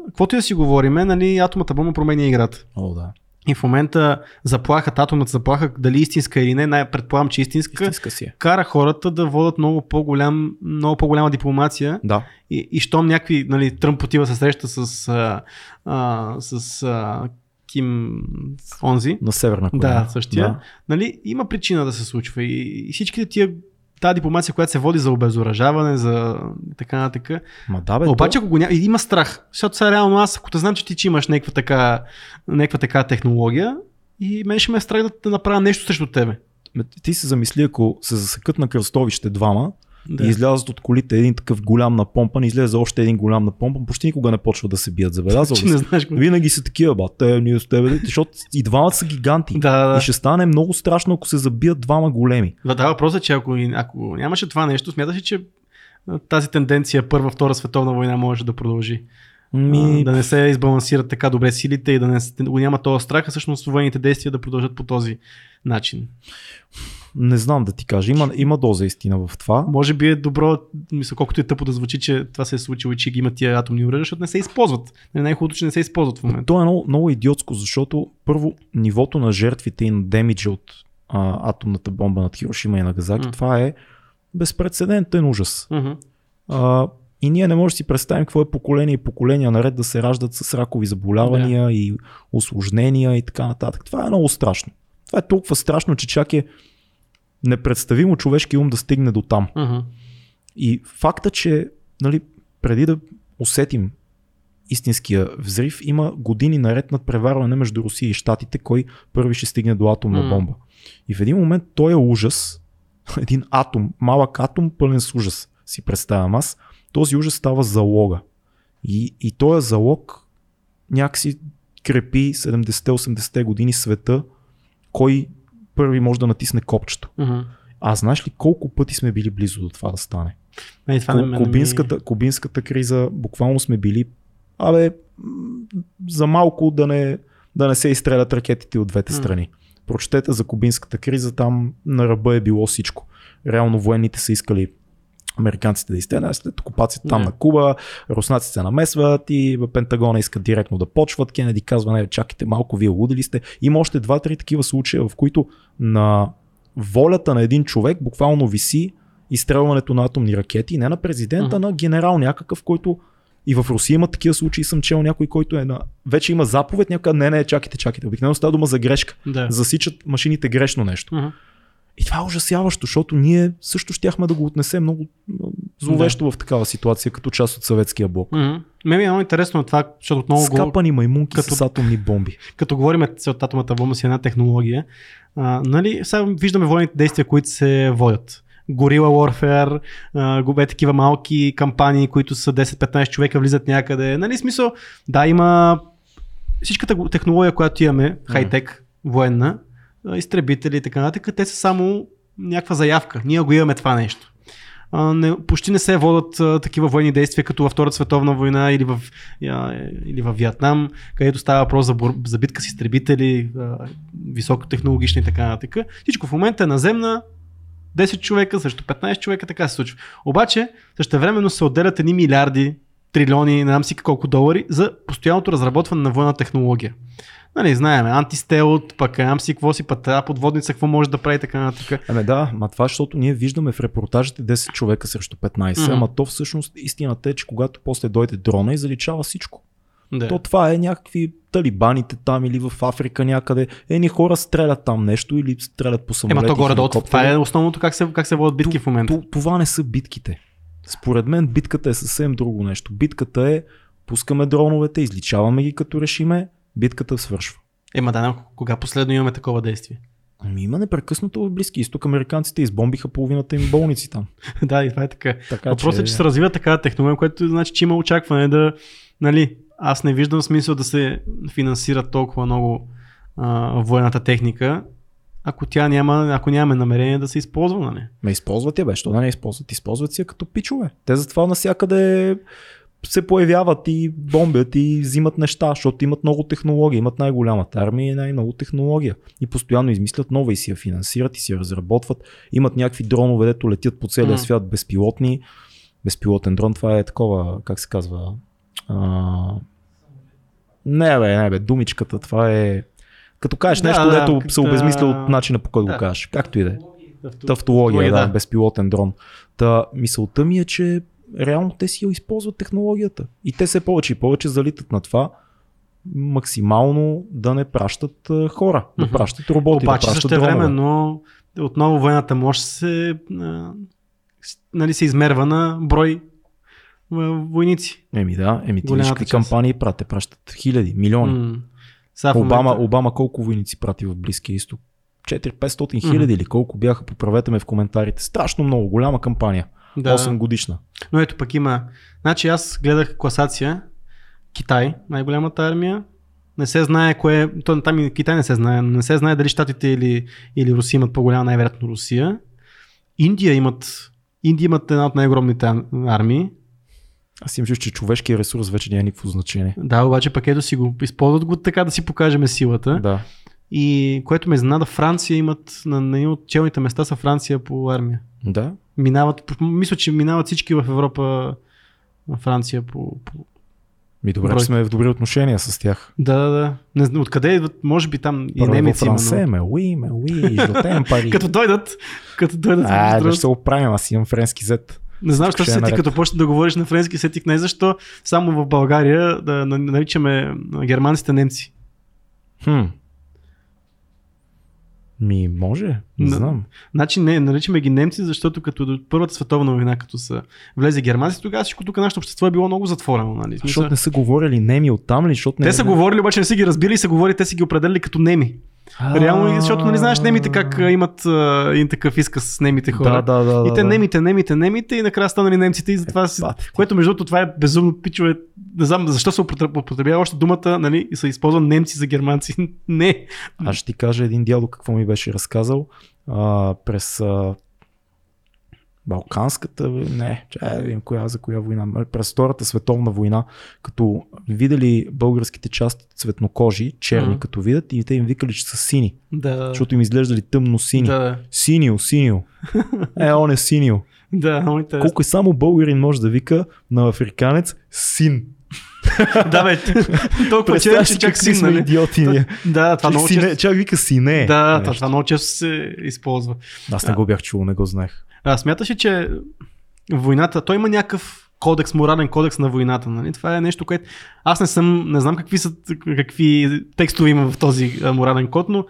Speaker 1: каквото и да си говориме, нали, атомната бомба променя играта.
Speaker 2: О, да.
Speaker 1: И в момента заплахата, атомната заплаха, дали истинска или не, най- предполагам, че истинска,
Speaker 2: Истинска си е.
Speaker 1: кара хората да водят много, по-голям, много по-голяма дипломация.
Speaker 2: Да.
Speaker 1: И, и щом някакви, нали, Тръмп отива се среща с, а, а, с а, Ким Онзи.
Speaker 2: На Северна Корея.
Speaker 1: Да, същия.
Speaker 2: Да.
Speaker 1: Нали, има причина да се случва. И, и всичките тия тази дипломация, която се води за обезоръжаване, за така нататък.
Speaker 2: Ма да, бе,
Speaker 1: Обаче,
Speaker 2: то...
Speaker 1: ако го няма, има страх. Защото сега реално аз, ако те знам, че ти че имаш някаква така, някаква така технология, и мен ще ме е страх да, направя нещо срещу тебе.
Speaker 2: Ти се замисли, ако се засекат на кръстовище двама
Speaker 1: Да.
Speaker 2: и излязат от колите един такъв голям напомпан, излезе още един голям напомпан, почти никога не почва да се бият. Забелязал
Speaker 1: не знаеш.
Speaker 2: Винаги са такива, ба, те, ние с тебе, защото и двамата са гиганти.
Speaker 1: Да, да,
Speaker 2: И
Speaker 1: да.
Speaker 2: ще стане много страшно, ако се забият двама големи.
Speaker 1: Да, да, въпросът е, че ако, ако нямаше това нещо, смяташ ли, че тази тенденция Първа, Втора световна война може да продължи?
Speaker 2: Ми,
Speaker 1: да не се избалансират така добре силите и да не го няма този страх, а всъщност военните действия да продължат по този начин.
Speaker 2: Не знам да ти кажа. Има, има доза истина в това.
Speaker 1: Може би е добро, мисля, колкото е тъпо да звучи, че това се е случило и че ги има тия атомни оръжия, защото не се използват. Нали, Най-хубавото, че не се използват в момента.
Speaker 2: То е много, много идиотско, защото първо нивото на жертвите и на демиджа от а, атомната бомба над Хирошима и Нагазаки,
Speaker 1: М.
Speaker 2: това е безпредседентен ужас.
Speaker 1: Мгм.
Speaker 2: А, и ние не можем да си представим какво е поколение и поколения наред да се раждат с ракови заболявания да. и осложнения и така нататък. Това е много страшно. Това е толкова страшно, че чак е непредставимо човешки ум да стигне до там.
Speaker 1: Мгм.
Speaker 2: И факта, че нали, преди да усетим истинския взрив, има години наред над преварване между Русия и Штатите, кой първи ще стигне до атомна
Speaker 1: М.
Speaker 2: бомба. И в един момент той е ужас, един атом, малък атом, пълен с ужас, си представям аз, този ужас става залога. И, и този залог някакси крепи 70-80 години света, кой първи може да натисне копчето.
Speaker 1: Мгм.
Speaker 2: А знаеш ли колко пъти сме били близо до това да стане?
Speaker 1: Е, това
Speaker 2: Ку-
Speaker 1: не ми-
Speaker 2: кубинската, кубинската криза, буквално сме били, абе, за малко да не, да не се изстрелят ракетите от двете страни. Прочетете за кубинската криза, там на ръба е било всичко. Реално военните са искали американците да изстрелят след окупацията там на Куба, руснаците се намесват и Пентагона искат директно да почват. Кенеди казва, не, чакайте малко, вие лудили сте. Има още два-три такива случая, в които на волята на един човек буквално виси изстрелването на атомни ракети, не на президента,
Speaker 1: Мгм.
Speaker 2: на генерал някакъв, който и в Русия има такива случаи, съм чел някой, който е на... Вече има заповед, някой не, не, чакайте, чакайте. Обикновено става дума за грешка.
Speaker 1: Да.
Speaker 2: Засичат машините грешно нещо.
Speaker 1: Мгм.
Speaker 2: И това е ужасяващо, защото ние също щяхме да го отнесем много зловещо в такава ситуация, като част от съветския блок.
Speaker 1: Мгм. Ме ми е много интересно това, защото отново го,
Speaker 2: Скапани маймунки
Speaker 1: като-
Speaker 2: с атомни бомби.
Speaker 1: като говорим за от атомната бомба си една технология, а, нали, сега виждаме военните действия, които се водят. Gorilla Warfare, а, го бе такива малки кампании, които са 10-15 човека, влизат някъде. Нали, смисъл, да, има всичката го- технология, която имаме, хай-тек, военна, изтребители и така нататък, те са само някаква заявка. Ние го имаме това нещо. Не, почти не се водят а, такива военни действия, като във Втората световна война или в, а, или в Виетнам, където става въпрос за, бор, за битка с изтребители, а, високотехнологични и така нататък. Всичко в момента е наземна, 10 човека срещу 15 човека, така се случва. Обаче, същевременно се отделят едни милиарди, трилиони, не знам си колко долари, за постоянното разработване на военна технология. Нали, знаем, антистелот, пък нямам си какво си, пък тази подводница, какво може да прави така нататък.
Speaker 2: Ами да, ма това, защото ние виждаме в репортажите 10 човека срещу 15,
Speaker 1: Мгм.
Speaker 2: ама то всъщност истината е, че когато после дойде дрона и заличава всичко.
Speaker 1: Да.
Speaker 2: То това е някакви талибаните там или в Африка някъде. Едни хора стрелят там нещо или стрелят по самолети.
Speaker 1: Ема то горе долу, това е основното как се, как се водят битки в момента.
Speaker 2: То, това не са битките. Според мен битката е съвсем друго нещо. Битката е пускаме дроновете, изличаваме ги като решиме, битката свършва.
Speaker 1: Ема да, кога последно имаме такова действие?
Speaker 2: Ами има непрекъснато в Близки изток. Американците избомбиха половината им болници там.
Speaker 1: да, и това е така.
Speaker 2: Така,
Speaker 1: Въпросът е, че се развива такава технология, което значи, че има очакване да, нали, аз не виждам смисъл да се финансират толкова много а, военната техника, ако тя няма, ако нямаме намерение да се използва, нали?
Speaker 2: Ме използват я, бе, що да не използват? Използват си я като пичове. Те затова навсякъде се появяват и бомбят и взимат неща, защото имат много технология, имат най-голямата армия и най-много технология. И постоянно измислят нова и си я финансират и си я разработват. Имат някакви дронове, дето летят по целия свят безпилотни. Безпилотен дрон, това е такова, как се казва? А... Не бе, не бе, думичката, това е... Като кажеш
Speaker 1: Да,
Speaker 2: нещо,
Speaker 1: да,
Speaker 2: дето
Speaker 1: как
Speaker 2: се обезмисля от начина по който
Speaker 1: Да.
Speaker 2: го кажеш. Както и да е.
Speaker 1: Тавто-
Speaker 2: Тавтология, да,
Speaker 1: да.
Speaker 2: безпилотен дрон. Та мисълта ми е, че реално те си я използват технологията. И те все повече и повече залитат на това максимално да не пращат хора, да пращат роботи,
Speaker 1: Обаче
Speaker 2: да пращат
Speaker 1: време, но отново военната мощ се, нали, се измерва на брой войници.
Speaker 2: Еми да, еми ти виж какви кампании правят. Те пращат хиляди, милиони.
Speaker 1: М. Сега
Speaker 2: Обама,
Speaker 1: момента-
Speaker 2: Обама колко войници прати в Близкия изток? 4-500 хиляди или колко бяха, поправете ме в коментарите. Страшно много, голяма кампания.
Speaker 1: да.
Speaker 2: 8 годишна.
Speaker 1: Но ето пък има. Значи аз гледах класация. Китай, най-голямата армия. Не се знае кое. То, там и Китай не се знае. Не се знае дали Штатите или, или Русия имат по-голяма, най-вероятно Русия. Индия имат. Индия имат една от най-огромните ар- армии.
Speaker 2: Аз им чуш, че човешкият ресурс вече няма никакво значение.
Speaker 1: Да, обаче пък ето си го използват го така да си покажем силата.
Speaker 2: Да.
Speaker 1: И което ме изненада, Франция имат на, на едни от челните места са Франция по армия.
Speaker 2: Да.
Speaker 1: Минават, мисля, че минават всички в Европа на Франция по, по...
Speaker 2: Ми добре,
Speaker 1: Брой.
Speaker 2: че сме в добри отношения с тях.
Speaker 1: Да, да, да. Не, знам, откъде идват, може би там и
Speaker 2: Първо
Speaker 1: немеци има, но...
Speaker 2: ме, уи, ме, уи, жотем пари.
Speaker 1: Като дойдат, като дойдат.
Speaker 2: А, да ще се оправим, аз имам френски зет.
Speaker 1: Не знам, защо
Speaker 2: е
Speaker 1: се сетих,
Speaker 2: наред.
Speaker 1: като почна да говориш на френски, сетих не защо само в България да на- наричаме германците немци.
Speaker 2: Хм. Ми, може, не знам.
Speaker 1: Значи не, наричаме ги немци, защото като до Първата световна война, като са влезе германци, тогава всичко тук нашето общество е било много затворено. Нали? Смисъл,
Speaker 2: Защото не са говорили неми оттам ли? Защото не
Speaker 1: Те са говорили, обаче не са ги разбили и са говорили, те са ги определили като неми. Реално, защото нали знаеш немите как имат един такъв изказ с немите хора.
Speaker 2: Да, да, да.
Speaker 1: И те немите, немите, немите и накрая станали немците и затова си... Което между другото това е безумно пичове. Не знам защо се употреб- употребява още думата, нали, и се използва немци за германци. Не.
Speaker 2: Аз ще ти кажа един дядо какво ми беше разказал. А, през а, Балканската, не, чай видим коя, за коя война, през Втората световна война, като видели българските части цветнокожи, черни
Speaker 1: Мгм.
Speaker 2: като видят и те им викали, че са сини,
Speaker 1: Да.
Speaker 2: защото им изглеждали тъмно сини.
Speaker 1: Да.
Speaker 2: Синио, синио. Е, он е синио.
Speaker 1: Да, интересно.
Speaker 2: Колко и само българин може да вика на африканец син.
Speaker 1: да, бе, толкова че, че
Speaker 2: си
Speaker 1: чак син,
Speaker 2: сме
Speaker 1: нали?
Speaker 2: идиоти ние.
Speaker 1: Да, това много често.
Speaker 2: чак вика сине.
Speaker 1: Да,
Speaker 2: Нещо.
Speaker 1: това много често се използва.
Speaker 2: Аз не го бях чул, не го знаех.
Speaker 1: А, смяташ ли, че войната, той има някакъв кодекс, морален кодекс на войната, нали? Това е нещо, което аз не съм, не знам какви са, какви текстове има в този а, морален код, но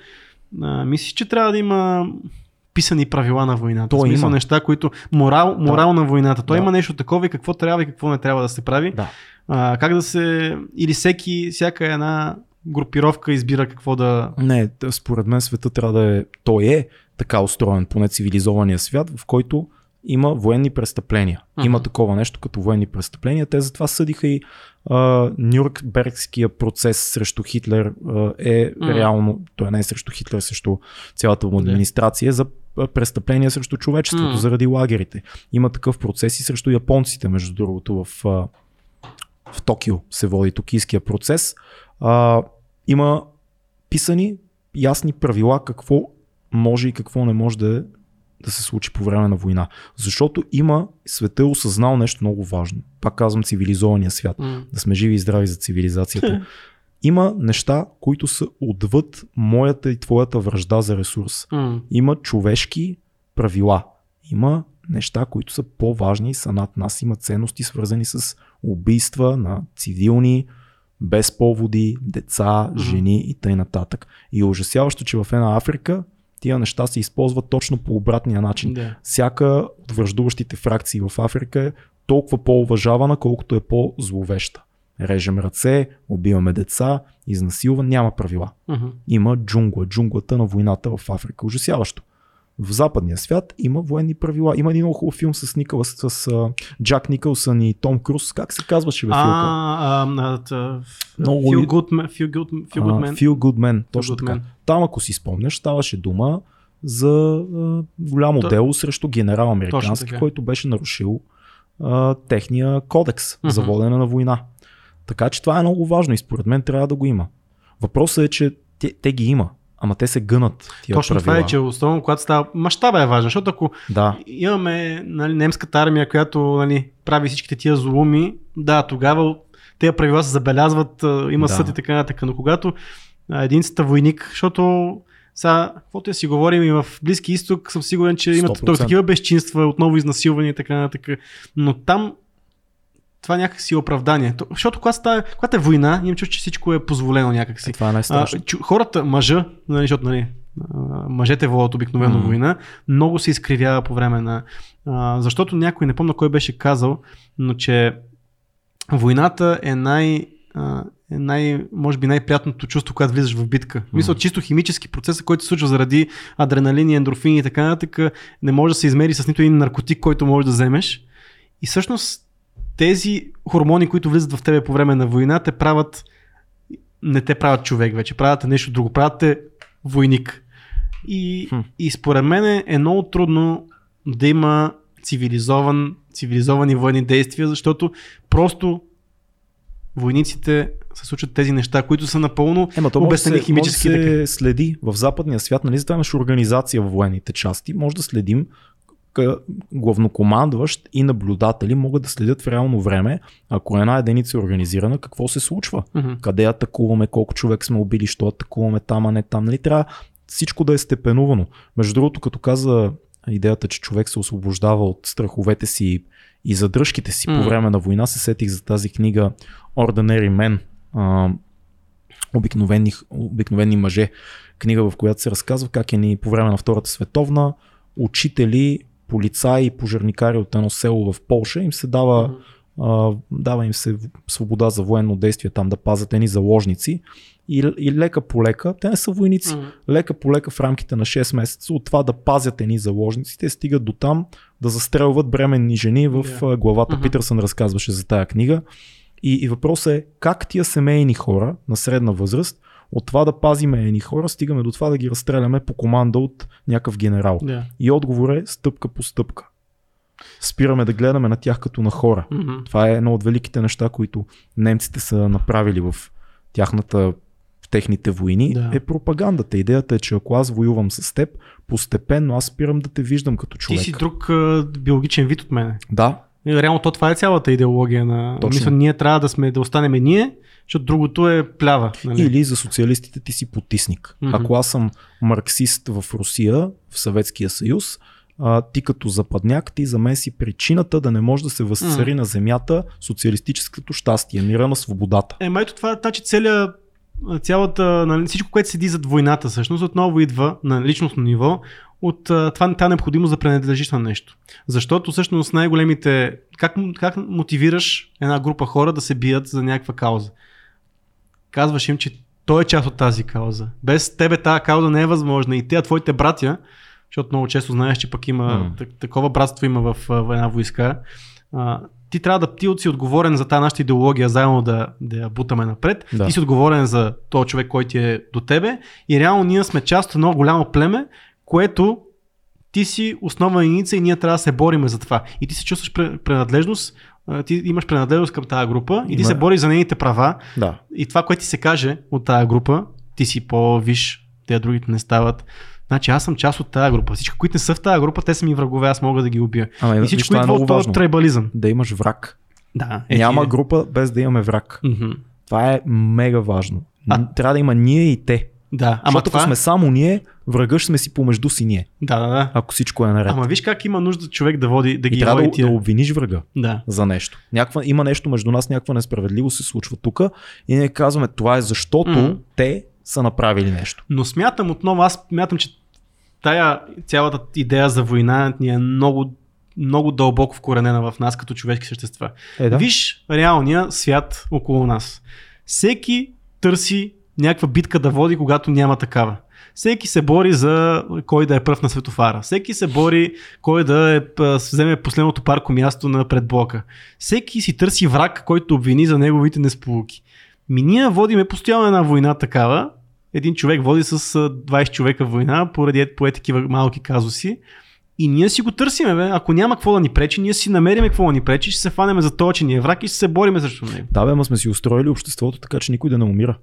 Speaker 1: а, мислиш, че трябва да има писани правила на войната.
Speaker 2: Той
Speaker 1: смисъл
Speaker 2: има.
Speaker 1: неща, които... Морал, морал на войната. Той
Speaker 2: Да.
Speaker 1: има нещо такова и какво трябва и какво не трябва да се прави.
Speaker 2: Да.
Speaker 1: А, как да се... Или всеки, всяка една групировка избира какво да...
Speaker 2: Не, според мен света трябва да е, той е така устроен, поне цивилизования свят, в който има военни престъпления.
Speaker 1: Мгм.
Speaker 2: Има такова нещо като военни престъпления. Те затова съдиха и а, Нюрнбергския процес срещу Хитлер а, е
Speaker 1: Мгм.
Speaker 2: реално, той не е срещу Хитлер, срещу цялата му администрация, за престъпления срещу човечеството,
Speaker 1: Мгм.
Speaker 2: заради лагерите. Има такъв процес и срещу японците, между другото, в, а, в Токио се води токийския процес. А, има писани ясни правила какво може и какво не може да, е, да се случи по време на война. Защото има, света е осъзнал нещо много важно. Пак казвам цивилизования свят. Да сме живи и здрави за цивилизацията. Има неща, които са отвъд моята и твоята връжда за ресурс.
Speaker 1: М.
Speaker 2: Има човешки правила. Има неща, които са по-важни и са над нас. Има ценности, свързани с убийства на цивилни, без поводи, деца, жени и т.н. нататък. И е ужасяващо, че в една Африка тия неща се използват точно по обратния начин.
Speaker 1: Да.
Speaker 2: Всяка от връждуващите фракции в Африка е толкова по-уважавана, колкото е по-зловеща. Режем ръце, убиваме деца, изнасилва, няма правила.
Speaker 1: Мгм.
Speaker 2: Има джунгла, джунглата на войната в Африка. Ужасяващо. В западния свят има военни правила. Има един много хубав филм с, Николас, с а, Джак Никълсън и Том Круз. Как се казваше бе филка?
Speaker 1: А, а, а,
Speaker 2: Много
Speaker 1: Feel Good Man. Feel Good, feel good
Speaker 2: А,
Speaker 1: man.
Speaker 2: Feel Good Man, точно
Speaker 1: Good
Speaker 2: така.
Speaker 1: Man.
Speaker 2: Там, ако си спомняш, ставаше дума за а, голямо
Speaker 1: То-
Speaker 2: дело срещу генерал американски, който беше нарушил а, техния кодекс за
Speaker 1: Мгм.
Speaker 2: водене на война. Така че това е много важно и според мен трябва да го има. Въпросът е, че те, те ги има, ама те се гънат тия
Speaker 1: Точно
Speaker 2: правила.
Speaker 1: това е, че особено когато става... Мащаба е важен, защото ако
Speaker 2: Да,
Speaker 1: имаме нали, немската армия, която нали, прави всичките тия злоуми, да, тогава тези правила се забелязват, има
Speaker 2: Да.
Speaker 1: съд и така нататък. Но когато единицата войник, защото сега, каквото я си говорим и в Близки изток, съм сигурен, че имат
Speaker 2: 100%.
Speaker 1: такива безчинства, отново изнасилвания и така нататък. Но там това някакси е оправдание. То- Защото когато, става, когато е война, имам чувство, че всичко е позволено някакси.
Speaker 2: е, това е най-страшно.
Speaker 1: Хората, мъжа, нали, защото нали, мъжете водят обикновено
Speaker 2: Мгм.
Speaker 1: война, много се изкривява по време на... А, защото някой, не помня кой беше казал, но че войната е най... А, е най, може би най-приятното чувство, когато влизаш в битка. Мисля,
Speaker 2: Мгм.
Speaker 1: чисто химически процес, който се случва заради адреналини, ендорфини и така нататък, не може да се измери с нито един наркотик, който можеш да вземеш. И всъщност тези хормони, които влизат в тебе по време на война, те правят не те правят човек вече, правят нещо друго, правят те войник. И,
Speaker 2: Хм.
Speaker 1: и според мен е много трудно да има цивилизован, цивилизовани военни действия, защото просто войниците се случват тези неща, които са напълно
Speaker 2: Ема то
Speaker 1: обяснени
Speaker 2: се, може да
Speaker 1: химически.
Speaker 2: се следи в западния свят, нали, затова имаш организация в военните части, може да следим главнокомандващ и наблюдатели могат да следят в реално време, ако една единица е организирана, какво се случва.
Speaker 1: Мгм.
Speaker 2: Къде атакуваме, колко човек сме убили, що атакуваме там, а не там. Нали, трябва всичко да е степенувано. Между другото, като каза идеята, че човек се освобождава от страховете си и задръжките си
Speaker 1: М.
Speaker 2: по време на война, се сетих за тази книга Ordinary Men. А, обикновени, обикновени мъже. Книга, в която се разказва как е ни по време на Втората световна учители, полицаи и пожарникари от едно село в Полша им се дава а, дава им се свобода за военно действие там да пазят едни заложници и, и лека по лека, те не са войници,
Speaker 1: Мгм.
Speaker 2: лека по лека в рамките на 6 месеца от това да пазят едни заложници, те стигат до там да застрелват бременни жени в а, главата.
Speaker 1: Мгм.
Speaker 2: Питърсън разказваше за тая книга. И, и въпросът е как тия семейни хора на средна възраст от това да пазиме едни хора, стигаме до това да ги разстреляме по команда от някакъв генерал.
Speaker 1: Да.
Speaker 2: И отговор е стъпка по стъпка. Спираме да гледаме на тях като на хора.
Speaker 1: Мгм.
Speaker 2: Това е едно от великите неща, които немците са направили в тяхната в техните войни,
Speaker 1: Да.
Speaker 2: е пропагандата. Идеята е, че ако аз воювам с теб, постепенно аз спирам да те виждам като
Speaker 1: Ти
Speaker 2: човек.
Speaker 1: си друг а, биологичен вид от мене.
Speaker 2: Да,
Speaker 1: Реално то това е цялата идеология на...
Speaker 2: Точно.
Speaker 1: Мисля, ние трябва да сме, да останем ние, защото другото е плява. Нали?
Speaker 2: Или за социалистите ти си потисник.
Speaker 1: Мгм.
Speaker 2: Ако аз съм марксист в Русия, в Съветския съюз, а, ти като западняк, ти за мен си причината да не може да се възцари на земята социалистическото щастие, мира на свободата.
Speaker 1: Е, ето това, значи целият цялата, нали, всичко, което седи зад войната, всъщност отново идва на личностно ниво от това тази необходимост да принадлежиш на нещо. Защото всъщност най-големите... Как, как мотивираш една група хора да се бият за някаква кауза? Казваш им, че той е част от тази кауза. Без тебе тази кауза не е възможна. И те, твоите братя, защото много често знаеш, че пък има так- такова братство има в, в една войска. А, ти трябва да ти си отговорен за тази нашата идеология, заедно да, да я бутаме напред.
Speaker 2: Да.
Speaker 1: Ти си отговорен за този човек, който е до тебе. И реално ние сме част от едно голямо племе, което ти си основна единица и ние трябва да се бориме за това. И ти се чувстваш принадлежност, ти имаш принадлежност към тази група и ти
Speaker 2: Има-
Speaker 1: се бориш за нейните права.
Speaker 2: Да.
Speaker 1: И това, което ти се каже от тази група, ти си по-виш, те другите не стават. Значи аз съм част от тази група. Всички, които не са в тази група, те са ми врагове, аз мога да ги убия.
Speaker 2: Ама,
Speaker 1: И всичко
Speaker 2: е
Speaker 1: идва
Speaker 2: много
Speaker 1: от този
Speaker 2: важно.
Speaker 1: трайбализъм.
Speaker 2: Да имаш враг.
Speaker 1: Да,
Speaker 2: Е, Няма група без да имаме враг.
Speaker 1: Мгм.
Speaker 2: Това е мега важно.
Speaker 1: А-
Speaker 2: Трябва да има ние и те.
Speaker 1: Да, ама
Speaker 2: Защото
Speaker 1: това...
Speaker 2: ако сме само ние, врага ще сме си помежду си ние,
Speaker 1: Да, да, да.
Speaker 2: ако всичко е наред.
Speaker 1: Ама виж как има нужда човек да води, да
Speaker 2: и
Speaker 1: ги
Speaker 2: трябва
Speaker 1: води
Speaker 2: да,
Speaker 1: тия.
Speaker 2: да обвиниш врага
Speaker 1: Да.
Speaker 2: за нещо. Някаква, има нещо между нас, някаква несправедливост се случва тук и ние казваме това е защото
Speaker 1: Мгм.
Speaker 2: те са направили нещо.
Speaker 1: Но смятам отново, аз смятам, че тая цялата идея за война ни е много, много дълбоко вкоренена в нас като човешки същества.
Speaker 2: Е,
Speaker 1: Виж реалния свят около нас. Всеки търси някаква битка да води, когато няма такава. Всеки се бори за кой да е пръв на светофара. Всеки се бори кой да е, вземе последното парко място на предблока. Всеки си търси враг, който обвини за неговите несполуки. Ми ние водиме постоянно една война такава. Един човек води с а, 20 човека война поради е- по такива малки казуси. И ние си го търсиме, бе. Ако няма какво да ни пречи, ние си намериме какво да ни пречи, ще се фанеме за това, че ни е враг и ще се бориме срещу него.
Speaker 2: Да, бе, ама сме си устроили обществото така, че никой да не умира.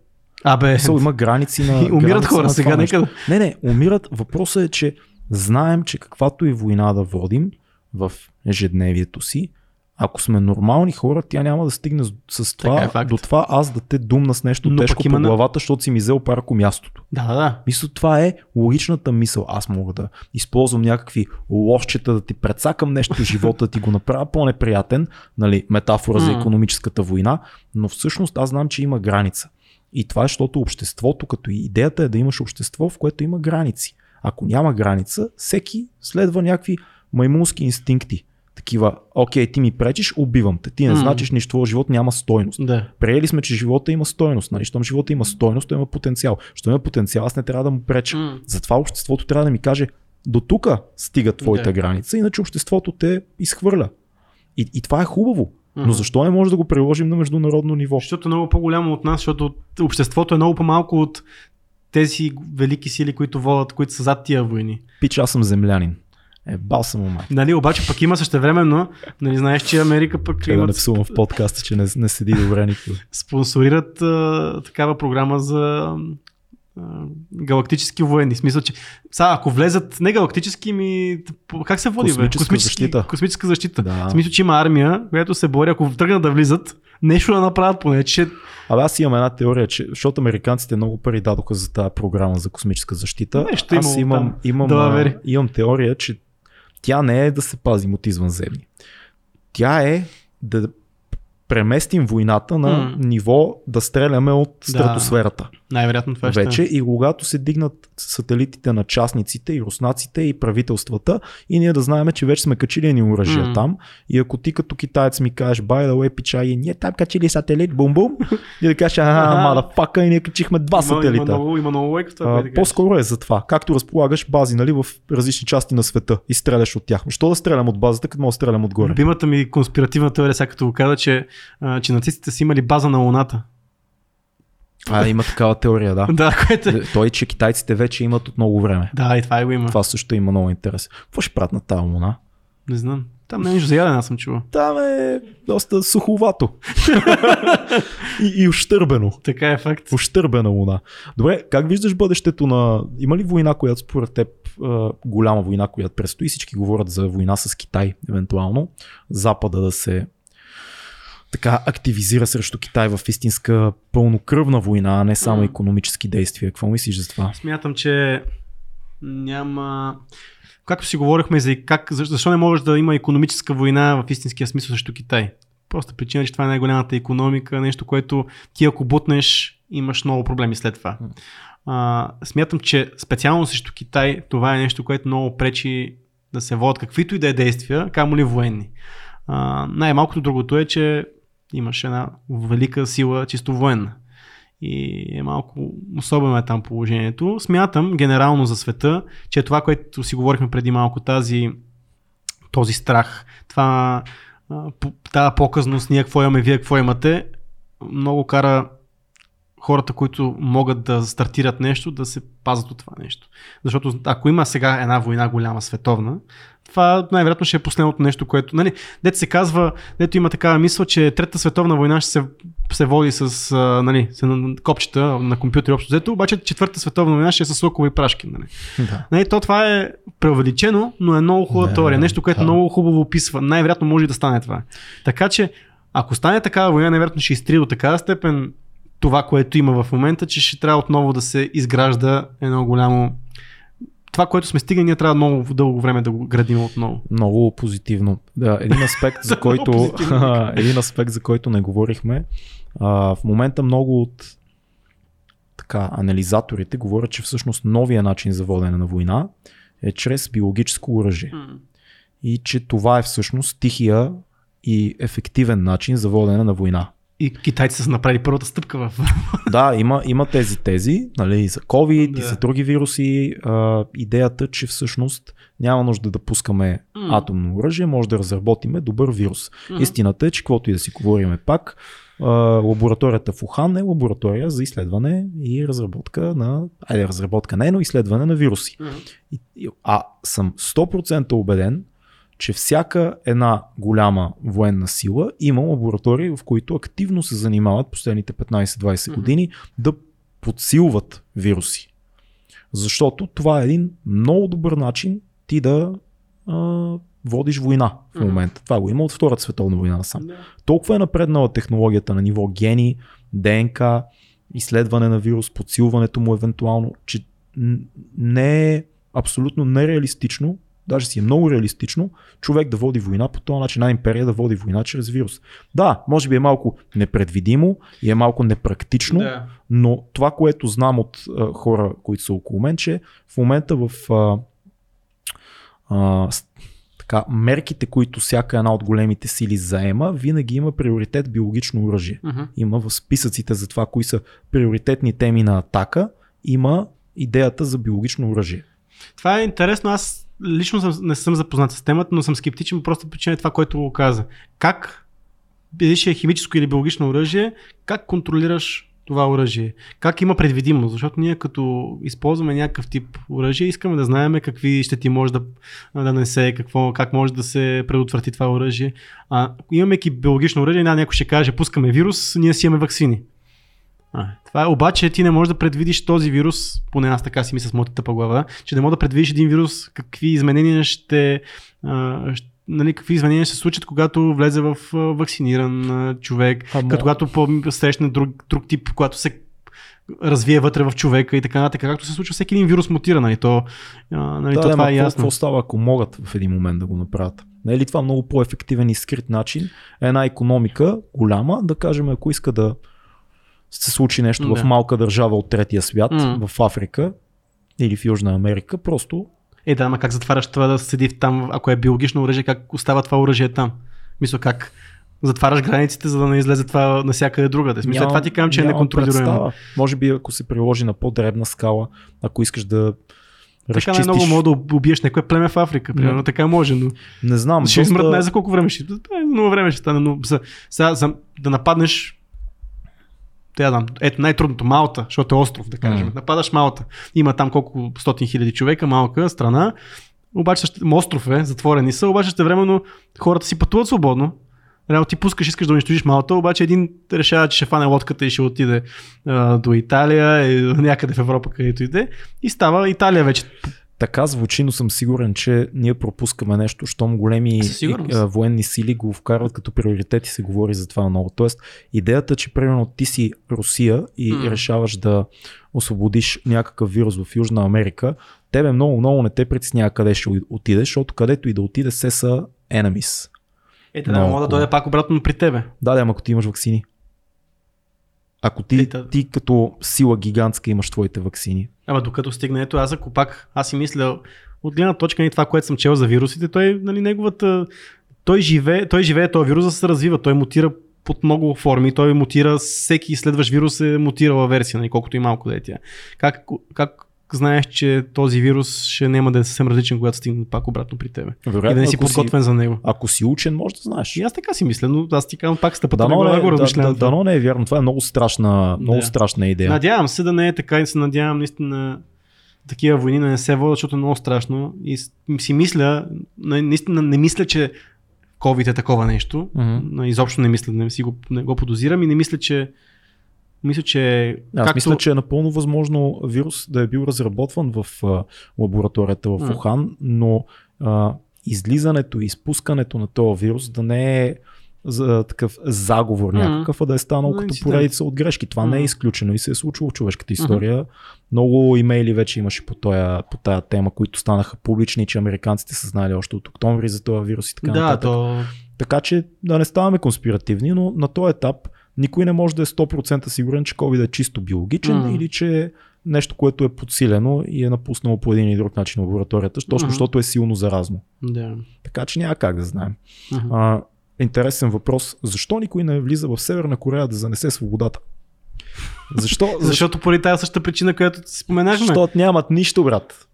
Speaker 1: Абе,
Speaker 2: Сол, има граници на.
Speaker 1: И умират
Speaker 2: граници
Speaker 1: хора сега,
Speaker 2: това
Speaker 1: нека.
Speaker 2: Не, не, умират. Въпросът е, че знаем, че каквато и война да водим в ежедневието си, ако сме нормални хора, тя няма да стигне с, с
Speaker 1: Така е
Speaker 2: това, до това аз да те думна с нещо
Speaker 1: Но
Speaker 2: тежко
Speaker 1: има
Speaker 2: по главата, защото си ми взел парко мястото.
Speaker 1: да, да, да.
Speaker 2: Мисля, това е логичната мисъл. Аз мога да използвам някакви лошчета да ти предсакам нещо в живота, да ти го направя по-неприятен, нали, метафора за економическата война, но всъщност аз знам, че има граница. И това е, защото обществото, като и идеята е да имаш общество, в което има граници. Ако няма граница, всеки следва някакви маймунски инстинкти. Такива, окей, ти ми пречиш, убивам те. Ти не значиш нищо, твоя живот няма стойност.
Speaker 1: да.
Speaker 2: Приели сме, че живота има стойност. Нали? Щом живота има стойност, той има потенциал. Щом има потенциал, аз не трябва да му преча. Затова обществото трябва да ми каже, до тук стига твоята
Speaker 1: Да.
Speaker 2: граница, иначе обществото те изхвърля. И, и това е хубаво. Но защо не може да го приложим на международно ниво?
Speaker 1: Защото е много по-голямо от нас, защото обществото е много по-малко от тези велики сили, които водят, които са зад тия войни.
Speaker 2: Пич, аз съм землянин. Е, бал съм у май.
Speaker 1: Нали, обаче пък има същевременно, нали, знаеш, че Америка пък
Speaker 2: Трябва да не
Speaker 1: имат,
Speaker 2: псувам в подкаста, че не, не седи добре никой.
Speaker 1: спонсорират а, такава програма за галактически военни. Смисъл, че сега, ако влезат не галактически, ми как се води? бе?
Speaker 2: Космическа защита.
Speaker 1: Космическа защита.
Speaker 2: Да.
Speaker 1: В смисъл, че има армия, която се бори, ако тръгнат да влизат, нещо да направят поне, че
Speaker 2: Абе, аз имам една теория, че, защото американците много пари дадоха за тази програма за космическа защита.
Speaker 1: Нещо
Speaker 2: аз имам,
Speaker 1: там.
Speaker 2: имам,
Speaker 1: Да,
Speaker 2: а,
Speaker 1: вери.
Speaker 2: имам теория, че тя не е да се пазим от извънземни. Тя е да преместим войната на
Speaker 1: М.
Speaker 2: ниво да стреляме от стратосферата.
Speaker 1: Най-вероятно това ще
Speaker 2: вече и когато се дигнат сателитите на частниците и руснаците и правителствата и ние да знаем, че вече сме качили ни оръжия
Speaker 1: М.
Speaker 2: там и ако ти като китаец ми кажеш by the way пичай, ние там качили сателит, бум-бум и да кажеш, а, мадафака и ние качихме два
Speaker 1: има,
Speaker 2: сателита.
Speaker 1: Има много, има много лайк в това.
Speaker 2: А,
Speaker 1: кажеш.
Speaker 2: по-скоро е за това. Както разполагаш бази нали, в различни части на света и стреляш от тях. Що да стрелям от базата, като мога да стрелям отгоре?
Speaker 1: Любимата ми конспиративна теория, сега като го каза, че, а, че нацистите са имали база на Луната.
Speaker 2: А, има такава теория, да.
Speaker 1: да, което е.
Speaker 2: Той, че китайците вече имат от много време.
Speaker 1: Да, и това го има.
Speaker 2: Това също има много интерес. Какво ще правят на тази луна?
Speaker 1: Не знам. Там не е нищо за ядене, аз съм чувал.
Speaker 2: Там е доста суховато. и, и ощърбено.
Speaker 1: Така е факт.
Speaker 2: Ощърбена луна. Добре, как виждаш бъдещето на... Има ли война, която според теб, голяма война, която предстои? Всички говорят за война с Китай, евентуално. Запада да се така активизира срещу Китай в истинска пълнокръвна война, а не само економически действия. Какво мислиш за това?
Speaker 1: Смятам, че няма... Както си говорихме за как, защо защо не може да има економическа война в истинския смисъл срещу Китай? Просто причина, че това е най-голямата економика, нещо, което ти ако бутнеш, имаш много проблеми след това. А, смятам, че специално срещу Китай това е нещо, което много пречи да се водят каквито и да е действия, камо ли военни. А, най-малкото другото е, че имаш една велика сила чисто военна. И е малко особено е там положението. Смятам генерално за света, че това, което си говорихме преди малко, тази, този страх, това, тази показност, ние какво имаме, вие какво имате, много кара хората, които могат да стартират нещо, да се пазят от това нещо. Защото ако има сега една война голяма световна, това най-вероятно ще е последното нещо, което... Нали, дето се казва, дето има такава мисъл, че Третата световна война ще се, се води с нали, с на- копчета на компютри общо взето, обаче Четвърта световна война ще е с лъкови прашки. Нали.
Speaker 2: Да.
Speaker 1: Нали, то това е преувеличено, но е много хубава
Speaker 2: Да,
Speaker 1: теория. Нещо, което
Speaker 2: да.
Speaker 1: много хубаво описва. Най-вероятно може да стане това. Така че, ако стане такава война, най-вероятно ще изтрие до такава степен това, което има в момента, че ще трябва отново да се изгражда едно голямо... Това, което сме стигнали, ние трябва много дълго време да го градим отново.
Speaker 2: Много позитивно. Да, един аспект, за който, един аспект, за който не говорихме. А, в момента много от така, анализаторите говорят, че всъщност новия начин за водене на война е чрез биологическо оръжие. И че това е всъщност тихия и ефективен начин за водене на война.
Speaker 1: И китайците са направили първата стъпка в...
Speaker 2: Да, има, има тези тези, нали, и за COVID,
Speaker 1: Да.
Speaker 2: и за други вируси. А, идеята, че всъщност няма нужда да пускаме
Speaker 1: М.
Speaker 2: атомно оръжие, може да разработиме добър вирус.
Speaker 1: Мгм.
Speaker 2: Истината е, че каквото и да си говориме пак, а, лабораторията в Ухан е лаборатория за изследване и разработка на, айде разработка не, но изследване на вируси. И- и- А съм 100% убеден, че всяка една голяма военна сила има лаборатории, в които активно се занимават последните 15-20
Speaker 1: Мгм.
Speaker 2: години да подсилват вируси. Защото това е един много добър начин ти да а, водиш война в момента. Това го има от Втората световна война насам.
Speaker 1: Да.
Speaker 2: Толкова е напреднала технологията на ниво гени, ДНК, изследване на вирус, подсилването му евентуално, че не е абсолютно нереалистично, даже си е много реалистично, човек да води война по този начин, една империя да води война чрез вирус. Да, може би е малко непредвидимо и е малко непрактично,
Speaker 1: Да.
Speaker 2: но това, което знам от а, хора, които са около мен, че в момента в а, а, така, мерките, които всяка една от големите сили заема, винаги има приоритет биологично оръжие.
Speaker 1: Мгм.
Speaker 2: Има в списъците за това, кои са приоритетни теми на атака, има идеята за биологично оръжие.
Speaker 1: Това е интересно. Аз лично съм, не съм запознат с темата, но съм скептичен просто причина е това, което го каза. Как, ще е химическо или биологично оръжие, как контролираш това оръжие? Как има предвидимост? Защото ние като използваме някакъв тип оръжие, искаме да знаем какви щети може да, да нанесе, какво, как може да се предотврати това оръжие. А имайки биологично оръжие, някой ще каже, пускаме вирус, ние си имаме вакцини. А, това е, обаче ти не можеш да предвидиш този вирус, поне аз така си мисля с моята тъпа глава, че не можеш да предвидиш един вирус, какви изменения ще, а, ще нали, какви изменения ще се случат, когато влезе в а, вакциниран а, човек,
Speaker 2: Ама-
Speaker 1: като когато по- срещне друг, друг тип, когато се развие вътре в човека и така нататък. Както се случва, всеки един вирус мутира, нали, то, а, нали,
Speaker 2: да,
Speaker 1: то
Speaker 2: да,
Speaker 1: това е ясно.
Speaker 2: какво става, ако могат в един момент да го направят? Не е ли това много по-ефективен и скрит начин? Една економика голяма, да кажем, ако иска да се случи нещо
Speaker 1: Да.
Speaker 2: в малка държава от третия свят,
Speaker 1: М.
Speaker 2: в Африка или в Южна Америка, просто
Speaker 1: Е, да, ама как затваряш това да седи там, ако е биологично оръжие, как остава това оръжие там? Мисля, как затваряш границите, за да не излезе това навсякъде другаде. Смисъл,
Speaker 2: Нямам-
Speaker 1: това ти казвам, че е неконтролируемо.
Speaker 2: Може би ако се приложи на по-дребна скала, ако искаш да
Speaker 1: Така
Speaker 2: разчистиш...
Speaker 1: най-много мога да убиеш някое племе в Африка. Примерно така може, но
Speaker 2: Не знам,
Speaker 1: ще измрат
Speaker 2: доста...
Speaker 1: не за колко време ще. е, Много време ще стане, но за, сега, за, да нападнеш Тя дам. Ето най-трудното Малта, защото е остров, да кажем.
Speaker 2: М.
Speaker 1: Нападаш Малта. Има там колко стотин хиляди човека, малка страна. Обаче остров е, затворени са, обаче ще времено хората си пътуват свободно. Реално ти пускаш, искаш да унищожиш Малта, обаче един решава, че ще фане лодката и ще отиде а, до Италия, и някъде в Европа, където иде. И става Италия вече.
Speaker 2: Така звучи, но съм сигурен, че ние пропускаме нещо, щом големи а, военни сили го вкарват като приоритет и се говори за това много. Тоест, идеята, че примерно ти си Русия и
Speaker 1: М.
Speaker 2: решаваш да освободиш някакъв вирус в Южна Америка, тебе много, много не те притеснява къде ще отидеш, защото където и да отиде, се са enemies.
Speaker 1: Е, да, мога да дойде пак обратно при тебе.
Speaker 2: Да, да, ако ти имаш вакцини. Ако ти,
Speaker 1: Е, да.
Speaker 2: ти като сила гигантска имаш твоите вакцини.
Speaker 1: Ама докато стигне, ето аз ако пак, аз си мисля, от гледна точка на това, което съм чел за вирусите, той, нали, неговата, той живее, той живее, този вирус да се развива, той мутира под много форми, той мутира, всеки следващ вирус е мутирала версия, нали, колкото и малко да е тя. Как, как знаеш, че този вирус ще няма да е съвсем различен, когато стигне пак обратно при тебе?
Speaker 2: Вероятно,
Speaker 1: и да не си подготвен за него.
Speaker 2: Ако си учен, може да знаеш.
Speaker 1: И аз така си мисля, но аз ти казвам пак стъпата на
Speaker 2: не,
Speaker 1: го
Speaker 2: да,
Speaker 1: размишлявам.
Speaker 2: да, дано не е вярно. Това е много страшна, много
Speaker 1: Да.
Speaker 2: страшна идея.
Speaker 1: Надявам се да не е така и се надявам наистина такива войни да не се водят, защото е много страшно. И си мисля, на- наистина не мисля, че COVID е такова нещо. На- Изобщо не мисля, не, си го, не го подозирам и не мисля, че мисля, че
Speaker 2: Аз мисля, че е напълно възможно вирус да е бил разработван в а, лабораторията в
Speaker 1: М.
Speaker 2: Ухан, но а, излизането и изпускането на този вирус да не е за такъв заговор някакъв, а да е станал
Speaker 1: Да,
Speaker 2: като поредица от грешки. Това не е изключено и се е случило в човешката история. Много имейли вече имаше по, тоя, по тая тема, които станаха публични, че американците са знали още от октомври за този вирус и така
Speaker 1: да,
Speaker 2: нататък.
Speaker 1: то
Speaker 2: Така че да не ставаме конспиративни, но на този етап никой не може да е 100% сигурен, че COVID е чисто биологичен
Speaker 1: Мгм.
Speaker 2: или че е нещо, което е подсилено и е напуснало по един или друг начин лабораторията, точно
Speaker 1: Мгм.
Speaker 2: защото е силно заразно.
Speaker 1: да.
Speaker 2: Така че няма как да знаем.
Speaker 1: Мгм.
Speaker 2: А, интересен въпрос. Защо никой не влиза в Северна Корея да занесе свободата? Защо?
Speaker 1: Защото поради тази същата причина, която ти споменахме.
Speaker 2: Защото нямат нищо, брат.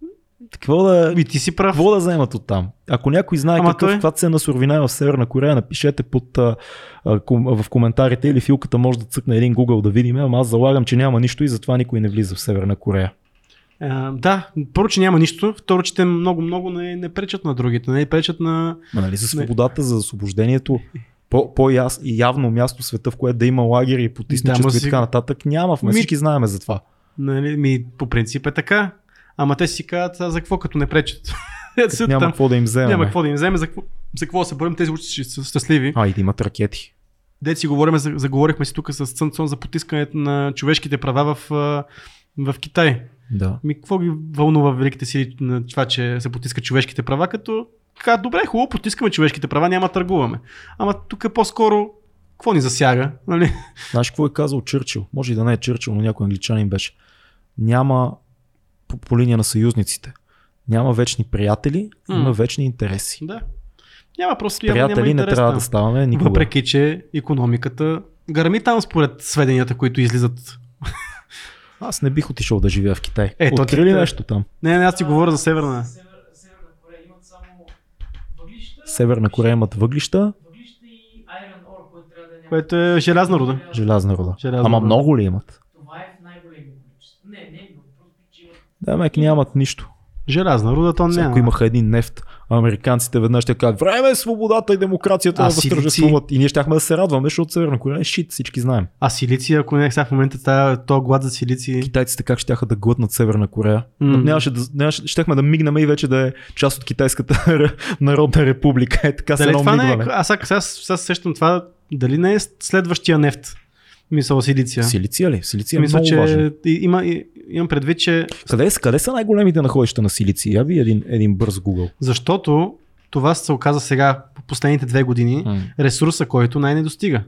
Speaker 2: Какво да,
Speaker 1: И ти си прав.
Speaker 2: какво да вземат от там? Ако някой знае
Speaker 1: Ама
Speaker 2: какъв,
Speaker 1: той-
Speaker 2: каква цена суровина е в Северна Корея, напишете под, а, а, в коментарите или филката може да цъкне един Google да видим, ама аз залагам, че няма нищо и затова никой не влиза в Северна Корея.
Speaker 1: А, да, първо, че няма нищо. Второ, че те много-много не, не пречат на другите. Не пречат на...
Speaker 2: Ма нали за свободата, за освобождението, по, по-явно място в света, в което да има лагери и
Speaker 1: Да,
Speaker 2: потисничество
Speaker 1: ма
Speaker 2: и
Speaker 1: си-
Speaker 2: така нататък, няма.
Speaker 1: Ми-
Speaker 2: всички знаеме за това.
Speaker 1: Нали, ми, по принцип е така. Ама те си казват, за какво като не пречат? Се
Speaker 2: Няма какво да им вземем.
Speaker 1: Няма какво да им вземе, за какво, за какво се борим, тези ще са щастливи.
Speaker 2: А, и да имат ракети.
Speaker 1: Дет си говорим, за, заговорихме си тук с Цън Цон за потискането на човешките права в, в Китай.
Speaker 2: Да.
Speaker 1: Ми, какво ги вълнува великите сили на това, че се потискат човешките права, като така, добре, хубаво, потискаме човешките права, няма търгуваме. Ама тук е по-скоро, какво ни засяга? Нали?
Speaker 2: Знаеш какво е казал Чърчил? Може и да не е Чърчил, но някой англичанин беше. Няма по, по линия на съюзниците. Няма вечни приятели,
Speaker 1: М.
Speaker 2: има вечни интереси.
Speaker 1: Да. Няма просто
Speaker 2: Приятели
Speaker 1: няма
Speaker 2: не
Speaker 1: интерес
Speaker 2: трябва
Speaker 1: там.
Speaker 2: да ставаме никога.
Speaker 1: Въпреки, че економиката гърми там според сведенията, които излизат.
Speaker 2: Аз не бих отишъл да живея в Китай.
Speaker 1: Е, то
Speaker 2: Открили
Speaker 1: ти-
Speaker 2: нещо там?
Speaker 1: Не, не, аз ти говоря за Северна.
Speaker 3: Север, Северна Корея имат само въглища,
Speaker 2: Северна Корея имат въглища,
Speaker 3: въглища и iron ore, което трябва да е
Speaker 1: Което е желязна руда.
Speaker 2: желязна руда.
Speaker 1: Желязна
Speaker 2: Ама
Speaker 1: руда.
Speaker 2: много ли имат?
Speaker 3: Това е в най-големи количества. Не, не, много просто, че имат
Speaker 2: Да, мек нямат нищо.
Speaker 1: Желязна руда, то няма.
Speaker 2: Ако имаха един нефт, американците веднъж ще кажат, време е свободата и демокрацията
Speaker 1: А,
Speaker 2: да възтържествуват. И ние щяхме да се радваме, защото Северна Корея е шит, всички знаем.
Speaker 1: А силици, ако не сега в момента тая, то глад за силици.
Speaker 2: Китайците как щяха да глътнат Северна Корея.
Speaker 1: М.
Speaker 2: Нямаше да, нямаше, щехме да мигнем и вече да е част от Китайската народна република. Е така се
Speaker 1: Дали
Speaker 2: едно
Speaker 1: това не е, аз сега, сега, сега се сещам това, дали не е следващия нефт? Мисъл силиция.
Speaker 2: Силиция ли? Силиция е
Speaker 1: Мисля,
Speaker 2: много
Speaker 1: че
Speaker 2: важен.
Speaker 1: има, имам предвид, че
Speaker 2: Къде, са- къде са най-големите находища на силиция? Я ви един, един бърз Google.
Speaker 1: защото това се оказа сега, по последните две години,
Speaker 2: М.
Speaker 1: ресурса, който най-не достига.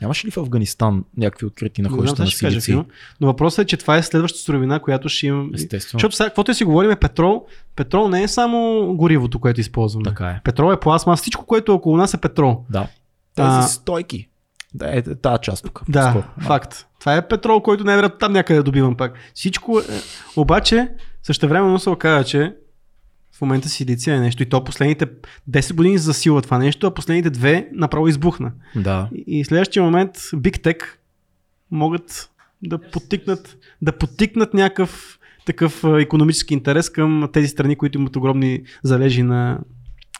Speaker 2: Нямаше ли в Афганистан някакви открити находища на?
Speaker 1: Фил, но въпросът е, че това е следващата суровина, която ще имам.
Speaker 2: Естествено.
Speaker 1: Защото сега, каквото и си говорим, петрол. Петрол не е само горивото, което използваме.
Speaker 2: Така е.
Speaker 1: Петрол е пластмас, всичко, което е около нас е петрол.
Speaker 2: Да. Тези
Speaker 1: А-
Speaker 2: стойки. Да, е тази част тук.
Speaker 1: Да,
Speaker 2: по-скоро.
Speaker 1: факт. Това е петрол, който най-вероятно там някъде добивам пак. Всичко е... Обаче, същевременно се оказа, че в момента силиция е нещо и то последните 10 години засилва това нещо, а последните две направо избухна.
Speaker 2: Да.
Speaker 1: И, и следващия момент Big Tech могат да потикнат, да потикнат някакъв такъв економически интерес към тези страни, които имат огромни залежи на,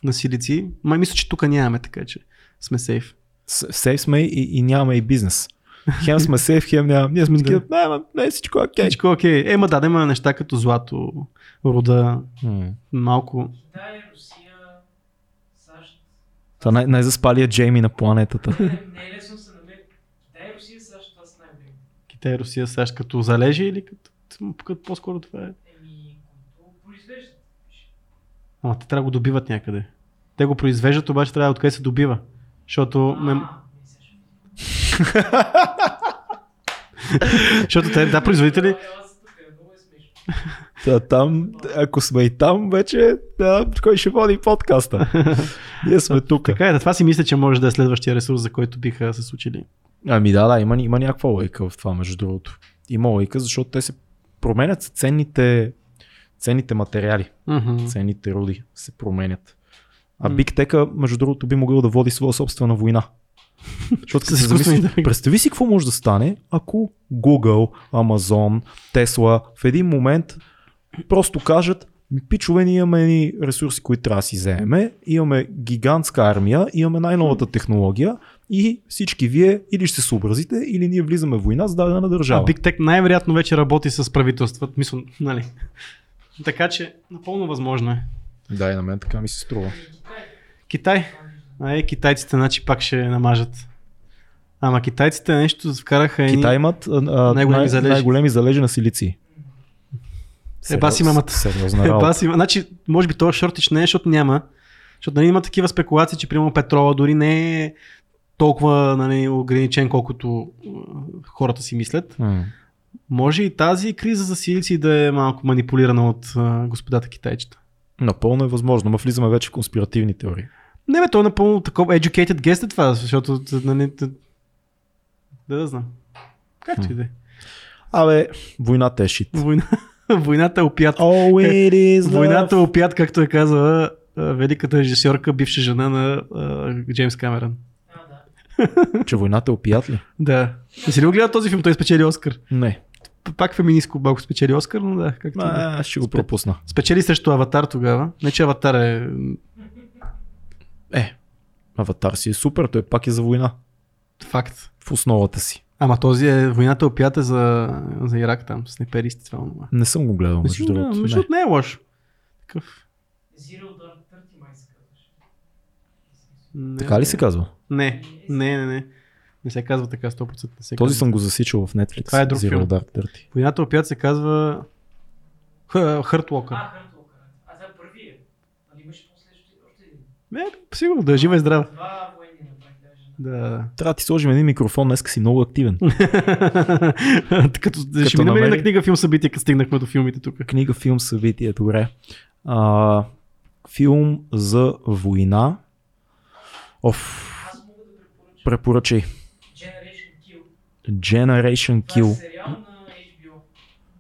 Speaker 1: на силици. Май мисля, че тук нямаме, така че сме сейф.
Speaker 2: Сейф сме и, и нямаме и бизнес. Хем сме сейф, хем нямаме. Ние сме такива, не, ма, не, всичко е окей.
Speaker 1: Всичко е окей. Е, ма да, да има неща като злато, руда,
Speaker 2: М.
Speaker 1: малко.
Speaker 3: Китай, Русия, САЩ.
Speaker 2: Това най- най-заспалия Джейми на планетата.
Speaker 3: Не, не е лесно да се намери. Китай, Русия, САЩ, това са най-големи.
Speaker 1: Китай, Русия, САЩ като залежи или като, като по-скоро това е?
Speaker 3: Еми, които произвеждат.
Speaker 1: Ама те трябва да го добиват някъде. Те го произвеждат, обаче трябва откъде се добива. Защото, ме, защото те, да, производители,
Speaker 3: тук, много е.
Speaker 2: Та, там, ако сме и там, вече да, кой ще води подкаста? Ние сме тук.
Speaker 1: така е, да, това си мисля, че може да е следващия ресурс, за който биха се случили.
Speaker 2: Ами да, да, има, има някаква лойка в това, между другото. Има лойка, защото те се променят ценните, ценните материали,
Speaker 1: Мгм.
Speaker 2: ценните руди се променят. А. Big Tech, между другото, би могъл да води своя собствена война. Защото като се
Speaker 1: интелект.
Speaker 2: представи си какво може да стане, ако Google, Amazon, Tesla в един момент просто кажат, ми пичове, ние имаме едни ресурси, които трябва да си вземеме, имаме гигантска армия, имаме най-новата технология и всички вие или ще се съобразите, или ние влизаме в война с дадена
Speaker 1: А
Speaker 2: държава.
Speaker 1: Big Tech най-вероятно вече работи с правителствата. Мисля, нали? Така че, напълно възможно е.
Speaker 2: Да, и на мен така ми се струва.
Speaker 1: Китай. А е, китайците, значи пак ще намажат. Ама китайците нещо вкараха едни...
Speaker 2: Китай имат а, а,
Speaker 1: най-големи
Speaker 2: най-
Speaker 1: залежи.
Speaker 2: най-големи залежи на силици.
Speaker 1: Е, баси мамата.
Speaker 2: Сериозна
Speaker 1: Е,
Speaker 2: работа.
Speaker 1: има. Значи, може би този шортич не е, защото няма. Защото нали, има такива спекулации, че примерно петрола дори не е толкова нали, ограничен, колкото хората си мислят.
Speaker 2: М.
Speaker 1: Може и тази криза за силици да е малко манипулирана от а, господата китайчета.
Speaker 2: Напълно е възможно, но влизаме вече в конспиративни теории.
Speaker 1: Не, бе, то е напълно такова educated guess е това, защото нали, да, да знам. Както и да е.
Speaker 2: Абе, войната е шит.
Speaker 1: Война, войната е опят.
Speaker 2: Oh, it is.
Speaker 1: Войната е опят, както е казала великата режисьорка, бивша жена на а, Джеймс Камерън.
Speaker 2: Че войната е опият ли?
Speaker 1: Да. Не си ли го гледал този филм? Той спечели Оскар.
Speaker 2: Не.
Speaker 1: Пак феминистко малко спечели Оскар, но да, както и да е.
Speaker 2: А, ще го пропусна.
Speaker 1: Спечели срещу Аватар тогава. Не, че Аватар е...
Speaker 2: Е, Аватар си е супер, той пак е за война.
Speaker 1: Факт.
Speaker 2: В основата си.
Speaker 1: Ама този е войната опята за, за Ирак там, снайперисти, това онова.
Speaker 2: Не съм го гледал, между другото.
Speaker 1: Между
Speaker 2: Не.
Speaker 1: другото не е лошо. Такъв.
Speaker 3: Zero Dark Thirty май се казваше.
Speaker 2: Така ли се казва?
Speaker 1: Не, не, не, не. Не се казва така 100%. Не се
Speaker 2: Този
Speaker 1: казва.
Speaker 2: съм го засичал в Netflix.
Speaker 1: Това е друг
Speaker 2: Zero
Speaker 1: филм.
Speaker 2: Dark Thirty.
Speaker 1: Войната се казва Хърт Локър.
Speaker 3: А, Хъртлокър. А, това е първият. Нали имаше.
Speaker 1: Не, сигурно да е жива и здрава. Да.
Speaker 2: Трябва да ти сложим един микрофон, днес си много активен.
Speaker 1: като, ще минем
Speaker 2: намери-
Speaker 1: на книга, филм, събитие, като стигнахме до филмите тук.
Speaker 2: Книга, филм, събитие, добре. А, филм за война. Оф,
Speaker 3: Аз мога да препоръчам
Speaker 2: препоръчай.
Speaker 3: Generation Kill.
Speaker 2: Generation
Speaker 3: Това е
Speaker 2: Kill.
Speaker 3: сериал на HBO.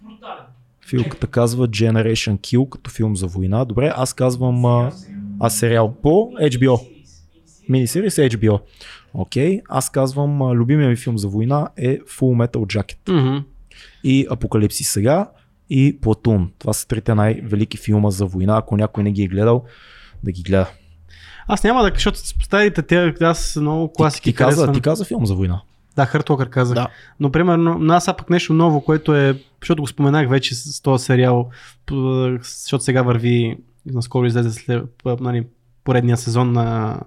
Speaker 3: Брутален.
Speaker 2: Филката казва Generation Kill като филм за война. Добре, аз казвам а, а сериал по HBO. Минисериз HBO. Окей, аз казвам а, любимия ми филм за война е Full Metal Jacket.
Speaker 1: Мгм.
Speaker 2: и Апокалипсис сега и Платун. Това са трите най-велики филма за война. Ако някой не ги е гледал, да ги гледа.
Speaker 1: Аз няма да, защото старите те, аз много класики
Speaker 2: ти, каза,
Speaker 1: харесвам.
Speaker 2: ти каза филм за война.
Speaker 1: Да, Хърт Локър казах.
Speaker 2: Да.
Speaker 1: Но примерно, аз пък нещо ново, което е, защото го споменах вече с, този сериал, защото сега върви, наскоро излезе след, нали, поредния сезон на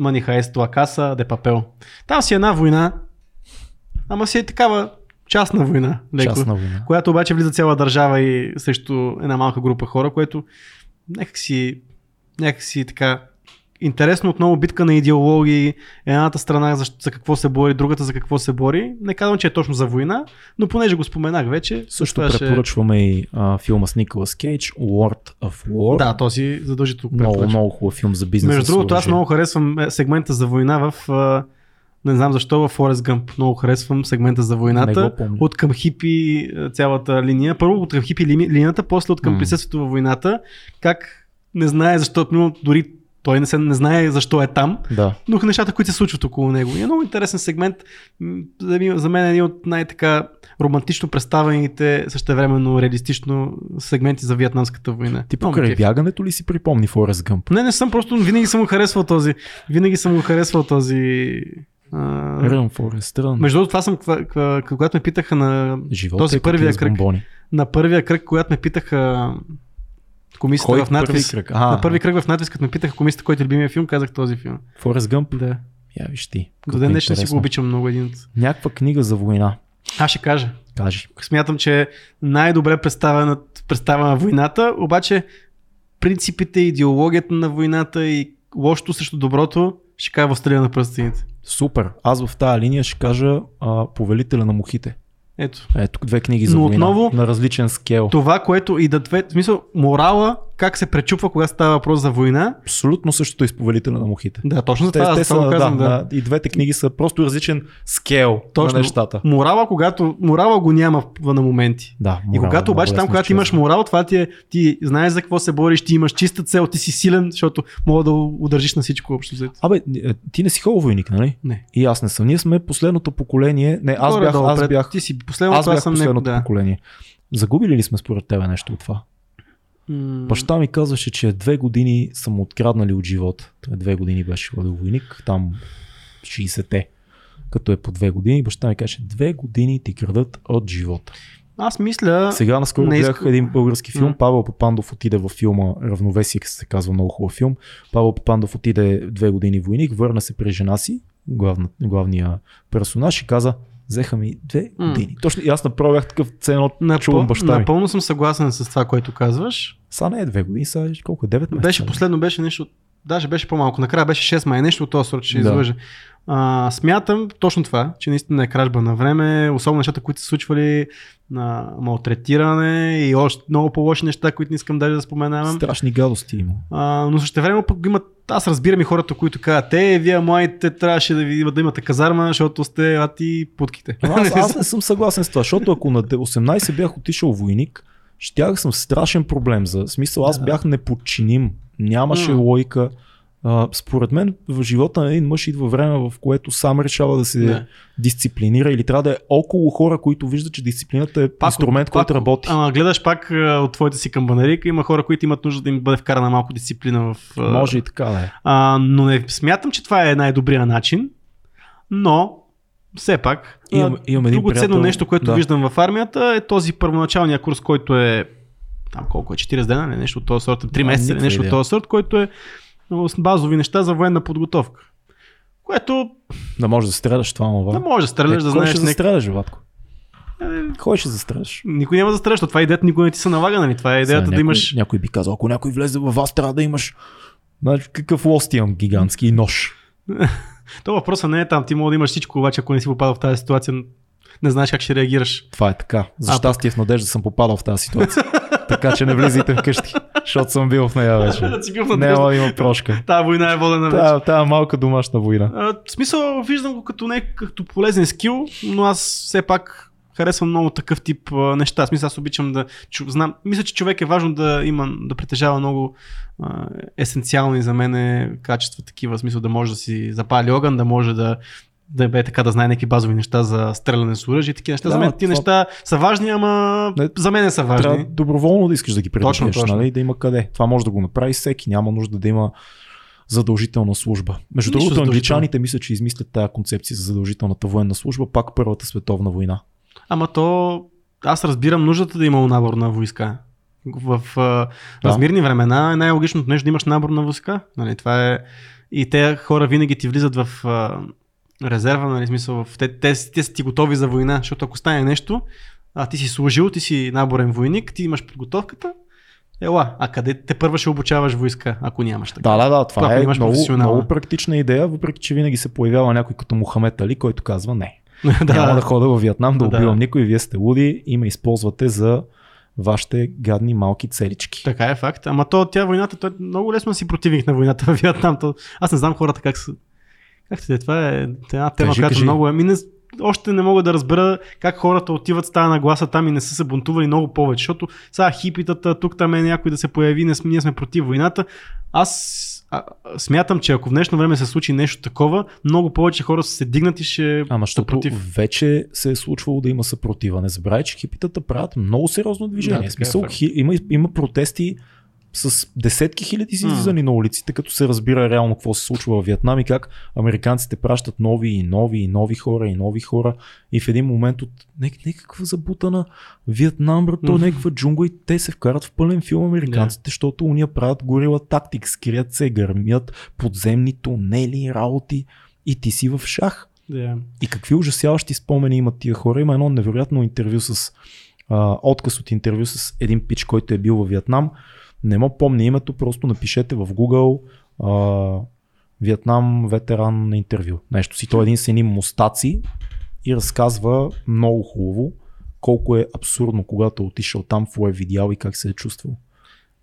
Speaker 1: Money Heist La Casa de Papel. Там си е една война, ама си е такава частна война, леко,
Speaker 2: Частна война.
Speaker 1: която обаче влиза цяла държава и срещу една малка група хора, което някак си, някак си така интересно отново битка на идеологии, едната страна за, за какво се бори, другата за какво се бори. Не казвам, че е точно за война, но понеже го споменах вече.
Speaker 2: Също
Speaker 1: ще-
Speaker 2: препоръчваме и а, филма с Николас Кейдж, Lord of War.
Speaker 1: Да, този задължително
Speaker 2: много, много хубав филм за бизнес.
Speaker 1: Между другото, аз много харесвам е, сегмента за война в... а, Не знам защо в Forrest Gump много харесвам сегмента за войната. От към хипи а, цялата линия. Първо от към хипи лини- линията, после от към
Speaker 2: М.
Speaker 1: присъствието във войната. Как не знае защо, примерно, дори той не, се, не знае защо е там,
Speaker 2: Да.
Speaker 1: но нещата, които се случват около него. И е много интересен сегмент. За мен е един от най-така романтично представените, същевременно реалистично сегменти за Виетнамската война.
Speaker 2: Ти покрай
Speaker 1: кефи.
Speaker 2: бягането ли си припомни Форест Гъмп?
Speaker 1: Не, не съм, просто винаги съм го харесвал този. Винаги съм го харесвал този.
Speaker 2: Рън, Форест, Рън.
Speaker 1: Между другото, това съм, когато ме питаха на,
Speaker 2: Живота
Speaker 1: този
Speaker 2: е кутия
Speaker 1: първия кръг.
Speaker 2: бомбони.
Speaker 1: на първия кръг, когато ме питаха комисията
Speaker 2: Кой
Speaker 1: в надвис.
Speaker 2: първи кръг?
Speaker 1: На
Speaker 2: А,
Speaker 1: първи кръг в надвис, като ме питаха комисията, който е любимия филм, казах този филм.
Speaker 2: Форест Гъмп?
Speaker 1: Да.
Speaker 2: Я виж ти.
Speaker 1: До ден днешен си го обичам много един.
Speaker 2: Някаква книга за война.
Speaker 1: Аз ще кажа.
Speaker 2: Кажи.
Speaker 1: Смятам, че е най-добре представена, представена войната, обаче принципите, идеологията на войната и лошото срещу доброто ще кажа в на пръстените.
Speaker 2: Супер. Аз в тази линия ще кажа а, Повелителя на мухите.
Speaker 1: Ето.
Speaker 2: Ето две книги за
Speaker 1: Но
Speaker 2: война.
Speaker 1: отново-
Speaker 2: на различен скел.
Speaker 1: Това, което и да две, в смисъл, морала, как се пречупва, когато става въпрос за война.
Speaker 2: Абсолютно същото е с Повелителя на мухите.
Speaker 1: Да, точно за
Speaker 2: Те,
Speaker 1: това,
Speaker 2: те
Speaker 1: това
Speaker 2: са,
Speaker 1: казвам, да.
Speaker 2: да, И двете книги са просто различен скел
Speaker 1: Точно.
Speaker 2: на нещата.
Speaker 1: Морала, когато морала го няма на моменти.
Speaker 2: Да,
Speaker 1: И
Speaker 2: морал,
Speaker 1: когато обаче
Speaker 2: много
Speaker 1: там, когато имаш морал, това ти е, ти знаеш за какво се бориш, ти имаш чиста цел, ти си силен, защото мога да удържиш на всичко общо взето.
Speaker 2: Абе, е, ти не си ходил войник, нали?
Speaker 1: Не.
Speaker 2: И аз не съм. Ние сме последното поколение. Не, аз бях,
Speaker 1: Горе-долу
Speaker 2: аз
Speaker 1: пред-
Speaker 2: бях,
Speaker 1: Ти си последното,
Speaker 2: аз
Speaker 1: аз
Speaker 2: бях
Speaker 1: съм не,
Speaker 2: последното
Speaker 1: да.
Speaker 2: поколение. Загубили ли сме според тебе нещо от това?
Speaker 1: М,
Speaker 2: Баща ми казваше, че две години са му откраднали от живота. Той две години беше ходил войник, там 60-те. Като е по две години, баща ми каже, две години ти крадат от живота.
Speaker 1: Аз мисля,
Speaker 2: Сега наскоро
Speaker 1: не
Speaker 2: гледах
Speaker 1: иска-
Speaker 2: един български филм.
Speaker 1: М.
Speaker 2: Павел Попандов отиде във филма Равновесие, се казва много хубав филм. Павел Попандов отиде две години войник, върна се при жена си, главна, главния персонаж и каза, взеха ми две години. Точно и аз направо бях такъв ценно,
Speaker 1: напъл...
Speaker 2: чувам баща ми.
Speaker 1: напълно съм съгласен с това, което казваш.
Speaker 2: Са не е две години, са колко е 9 месеца.
Speaker 1: Беше последно, беше нещо, даже беше по-малко, накрая беше 6 май, нещо от този сорт, ще
Speaker 2: Да.
Speaker 1: излъжа. А, смятам точно това, че наистина е кражба на време, особено нещата, които са случвали на малтретиране и още много по-лоши неща, които не искам даже да споменавам.
Speaker 2: Страшни гадости има.
Speaker 1: А, но също време пък имат аз разбирам и хората, които казват, е, вие младите трябваше да, ви, да имате казарма, защото сте ати путките.
Speaker 2: Ама Аз, аз не съм съгласен с това, защото ако на 18 бях отишъл войник, щях съм страшен проблем. За смисъл, аз бях неподчиним. Нямаше
Speaker 1: М.
Speaker 2: логика. А, според мен в живота на един мъж идва време, в което сам решава да се
Speaker 1: Не.
Speaker 2: дисциплинира или трябва да е около хора, които виждат, че дисциплината е
Speaker 1: Пак
Speaker 2: инструмент,
Speaker 1: от-
Speaker 2: който
Speaker 1: пак-
Speaker 2: работи.
Speaker 1: Ама гледаш пак от твоите си камбанарика, има хора, които имат нужда да им бъде вкарана малко дисциплина в...
Speaker 2: Може и така да е.
Speaker 1: А, но не смятам, че това е най-добрият начин, но все пак,
Speaker 2: Имам- имам
Speaker 1: друго ценно нещо, което
Speaker 2: да.
Speaker 1: виждам в армията е този първоначалния курс, който е там колко е, 40 дена или нещо от този сорт, 3
Speaker 2: А,
Speaker 1: месеца нещо от този сорт, който е базови неща за военна подготовка. Което
Speaker 2: Да можеш да стреляш това, това.
Speaker 1: да може да стреляш, да
Speaker 2: кой
Speaker 1: знаеш
Speaker 2: ще
Speaker 1: нек...
Speaker 2: застреляш, Владко?
Speaker 1: Е,
Speaker 2: Кой ще застреляш?
Speaker 1: Никой няма да стреляш, защото това е идеята, никой не ти се налага, нали? Това е идеята
Speaker 2: Сега
Speaker 1: да
Speaker 2: някой,
Speaker 1: имаш...
Speaker 2: Някой би казал, ако някой влезе във вас, трябва да имаш Значи, какъв лост имам гигантски нож.
Speaker 1: То въпросът не е там, ти мога да имаш всичко, обаче ако не си попадал в тази ситуация, не знаеш как ще реагираш.
Speaker 2: Това е така. За щастие в надежда съм попадал в тази ситуация. така че не влизайте вкъщи, защото съм бил в нея вече.
Speaker 1: Да си бил надежда.
Speaker 2: Няма да има прошка.
Speaker 1: Тая война е водена вече.
Speaker 2: Тая, тая малка домашна война.
Speaker 1: А, в смисъл, виждам го като не като полезен скил, но аз все пак харесвам много такъв тип а, неща. Смисъл, аз обичам да чу, знам. Мисля, че човек е важно да има, да притежава много а, есенциални за мен качества такива. Смисъл да може да си запали огън, да може да да бе така да знае някакви базови неща за стреляне с оръжие и такива неща.
Speaker 2: Да,
Speaker 1: за мен
Speaker 2: това-
Speaker 1: ти неща са важни, ама
Speaker 2: Не,
Speaker 1: за мен не са важни.
Speaker 2: Трябва доброволно да искаш да ги
Speaker 1: точно.
Speaker 2: нали? Да има къде. Това може да го направи всеки. Няма нужда да има задължителна служба. Между
Speaker 1: Нищо
Speaker 2: другото, англичаните мисля, че измислят тази концепция за задължителната военна служба, пак Първата световна война.
Speaker 1: Ама то, аз разбирам нуждата да има набор на войска. В
Speaker 2: Да.
Speaker 1: размирни времена е най-логичното нещо да имаш набор на войска. Нали, това е... И те хора винаги ти влизат в резерва, нали, смисъл, те, те, те са ти готови за война, защото ако стане нещо, а ти си служил, ти си наборен войник, ти имаш подготовката, ела, а къде те първа ще обучаваш войска, ако нямаш така?
Speaker 2: Да, да, да, това
Speaker 1: Когато
Speaker 2: е
Speaker 1: имаш
Speaker 2: много, много практична идея, въпреки че винаги се появява някой като Мухамед Али, който казва не.
Speaker 1: да,
Speaker 2: Няма да хода във Виетнам да
Speaker 1: Да.
Speaker 2: убивам никой, вие сте луди и ме използвате за вашите гадни малки целички.
Speaker 1: Така е факт. Ама то, тя войната, той много лесно си противник на войната в Виетнам. То, аз не знам хората как са. Как се това е една тема,
Speaker 2: Кажи,
Speaker 1: която
Speaker 2: кажи.
Speaker 1: много е. Ми не, още не мога да разбера как хората отиват с тази нагласа там и не са се бунтували много повече, защото сега хипитата, тук там е някой да се появи, не сме, ние сме против войната. Аз смятам, че ако в днешно време се случи нещо такова, много повече хора са се дигнати и ще
Speaker 2: Ама защото
Speaker 1: против.
Speaker 2: вече се е случвало да има съпротива. Не забравяй, че хипитата правят много сериозно движение.
Speaker 1: Да, е
Speaker 2: смисъл,
Speaker 1: факт.
Speaker 2: хи, има, има протести с десетки хиляди си излизани на улиците, като се разбира реално какво се случва в Виетнам и как американците пращат нови и нови и нови хора и нови хора и в един момент от нек- някаква забутана Виетнам, брат, то
Speaker 1: М.
Speaker 2: някаква джунгла и те се вкарат в пълен филм американците, защото уния правят горила тактик, скрият се, гърмят подземни тунели, работи и ти си в шах.
Speaker 1: Да.
Speaker 2: И какви ужасяващи спомени имат тия хора. Има едно невероятно интервю с а, отказ от интервю с един пич, който е бил във Виетнам. Не му помня името, просто напишете в Google а, Виетнам ветеран на интервю. Нещо си. Той е един с едни мустаци и разказва много хубаво колко е абсурдно, когато е отишъл там, какво е видял и как се е чувствал.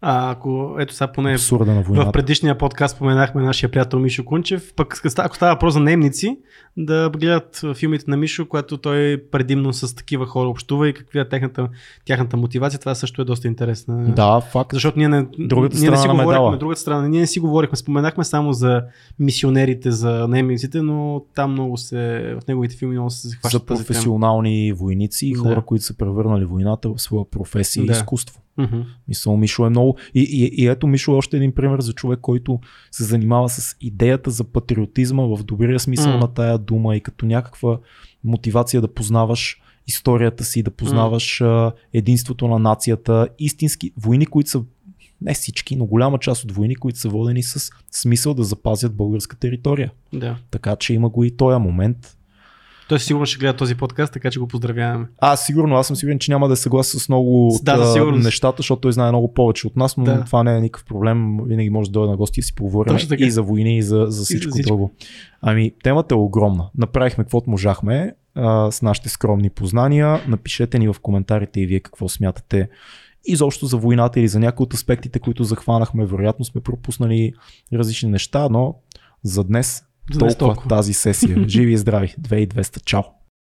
Speaker 1: А ако, ето сега поне В предишния подкаст споменахме нашия приятел Мишо Кунчев. Пък ако става въпрос за немници, да гледат филмите на Мишо, което той предимно с такива хора общува и каква е техната, тяхната мотивация. Това също е доста интересно.
Speaker 2: Да, факт.
Speaker 1: Защото ние не,
Speaker 2: Другата
Speaker 1: ние не си говорихме,
Speaker 2: медала.
Speaker 1: другата страна, ние не си говорихме, споменахме само за мисионерите, за немниците, но там много се, в неговите филми много се
Speaker 2: за
Speaker 1: хващат тема.
Speaker 2: професионални войници и хора,
Speaker 1: Да.
Speaker 2: които са превърнали войната в своя професия
Speaker 1: Да.
Speaker 2: и изкуство.
Speaker 1: Мгм.
Speaker 2: Мисъл, Мишо е много. И, и, и ето Мишо е още един пример за човек, който се занимава с идеята за патриотизма в добрия смисъл
Speaker 1: М.
Speaker 2: на тая дума и като някаква мотивация да познаваш историята си, да познаваш а, единството на нацията. Истински войни, които са не всички, но голяма част от войни, които са водени с смисъл да запазят българска територия.
Speaker 1: Да.
Speaker 2: Така че има го и този момент.
Speaker 1: Той сигурно ще гледа този подкаст, така че го поздравяваме.
Speaker 2: А, сигурно, аз съм сигурен, че няма да е съгласен с много от
Speaker 1: Да, със
Speaker 2: а,
Speaker 1: сигурност.
Speaker 2: нещата, защото той знае много повече от нас, но
Speaker 1: Да.
Speaker 2: това не е никакъв проблем. Винаги може да дойде на гости и си поговорим и за войни, и за, за всичко,
Speaker 1: всичко.
Speaker 2: друго. Ами, темата е огромна. Направихме каквото можахме а, с нашите скромни познания. Напишете ни в коментарите и вие какво смятате изобщо за войната или за някои от аспектите, които захванахме. Вероятно сме пропуснали различни неща, но
Speaker 1: За днес
Speaker 2: толкова
Speaker 1: толкова.
Speaker 2: тази сесия. Живи и здрави. 2200. Чао!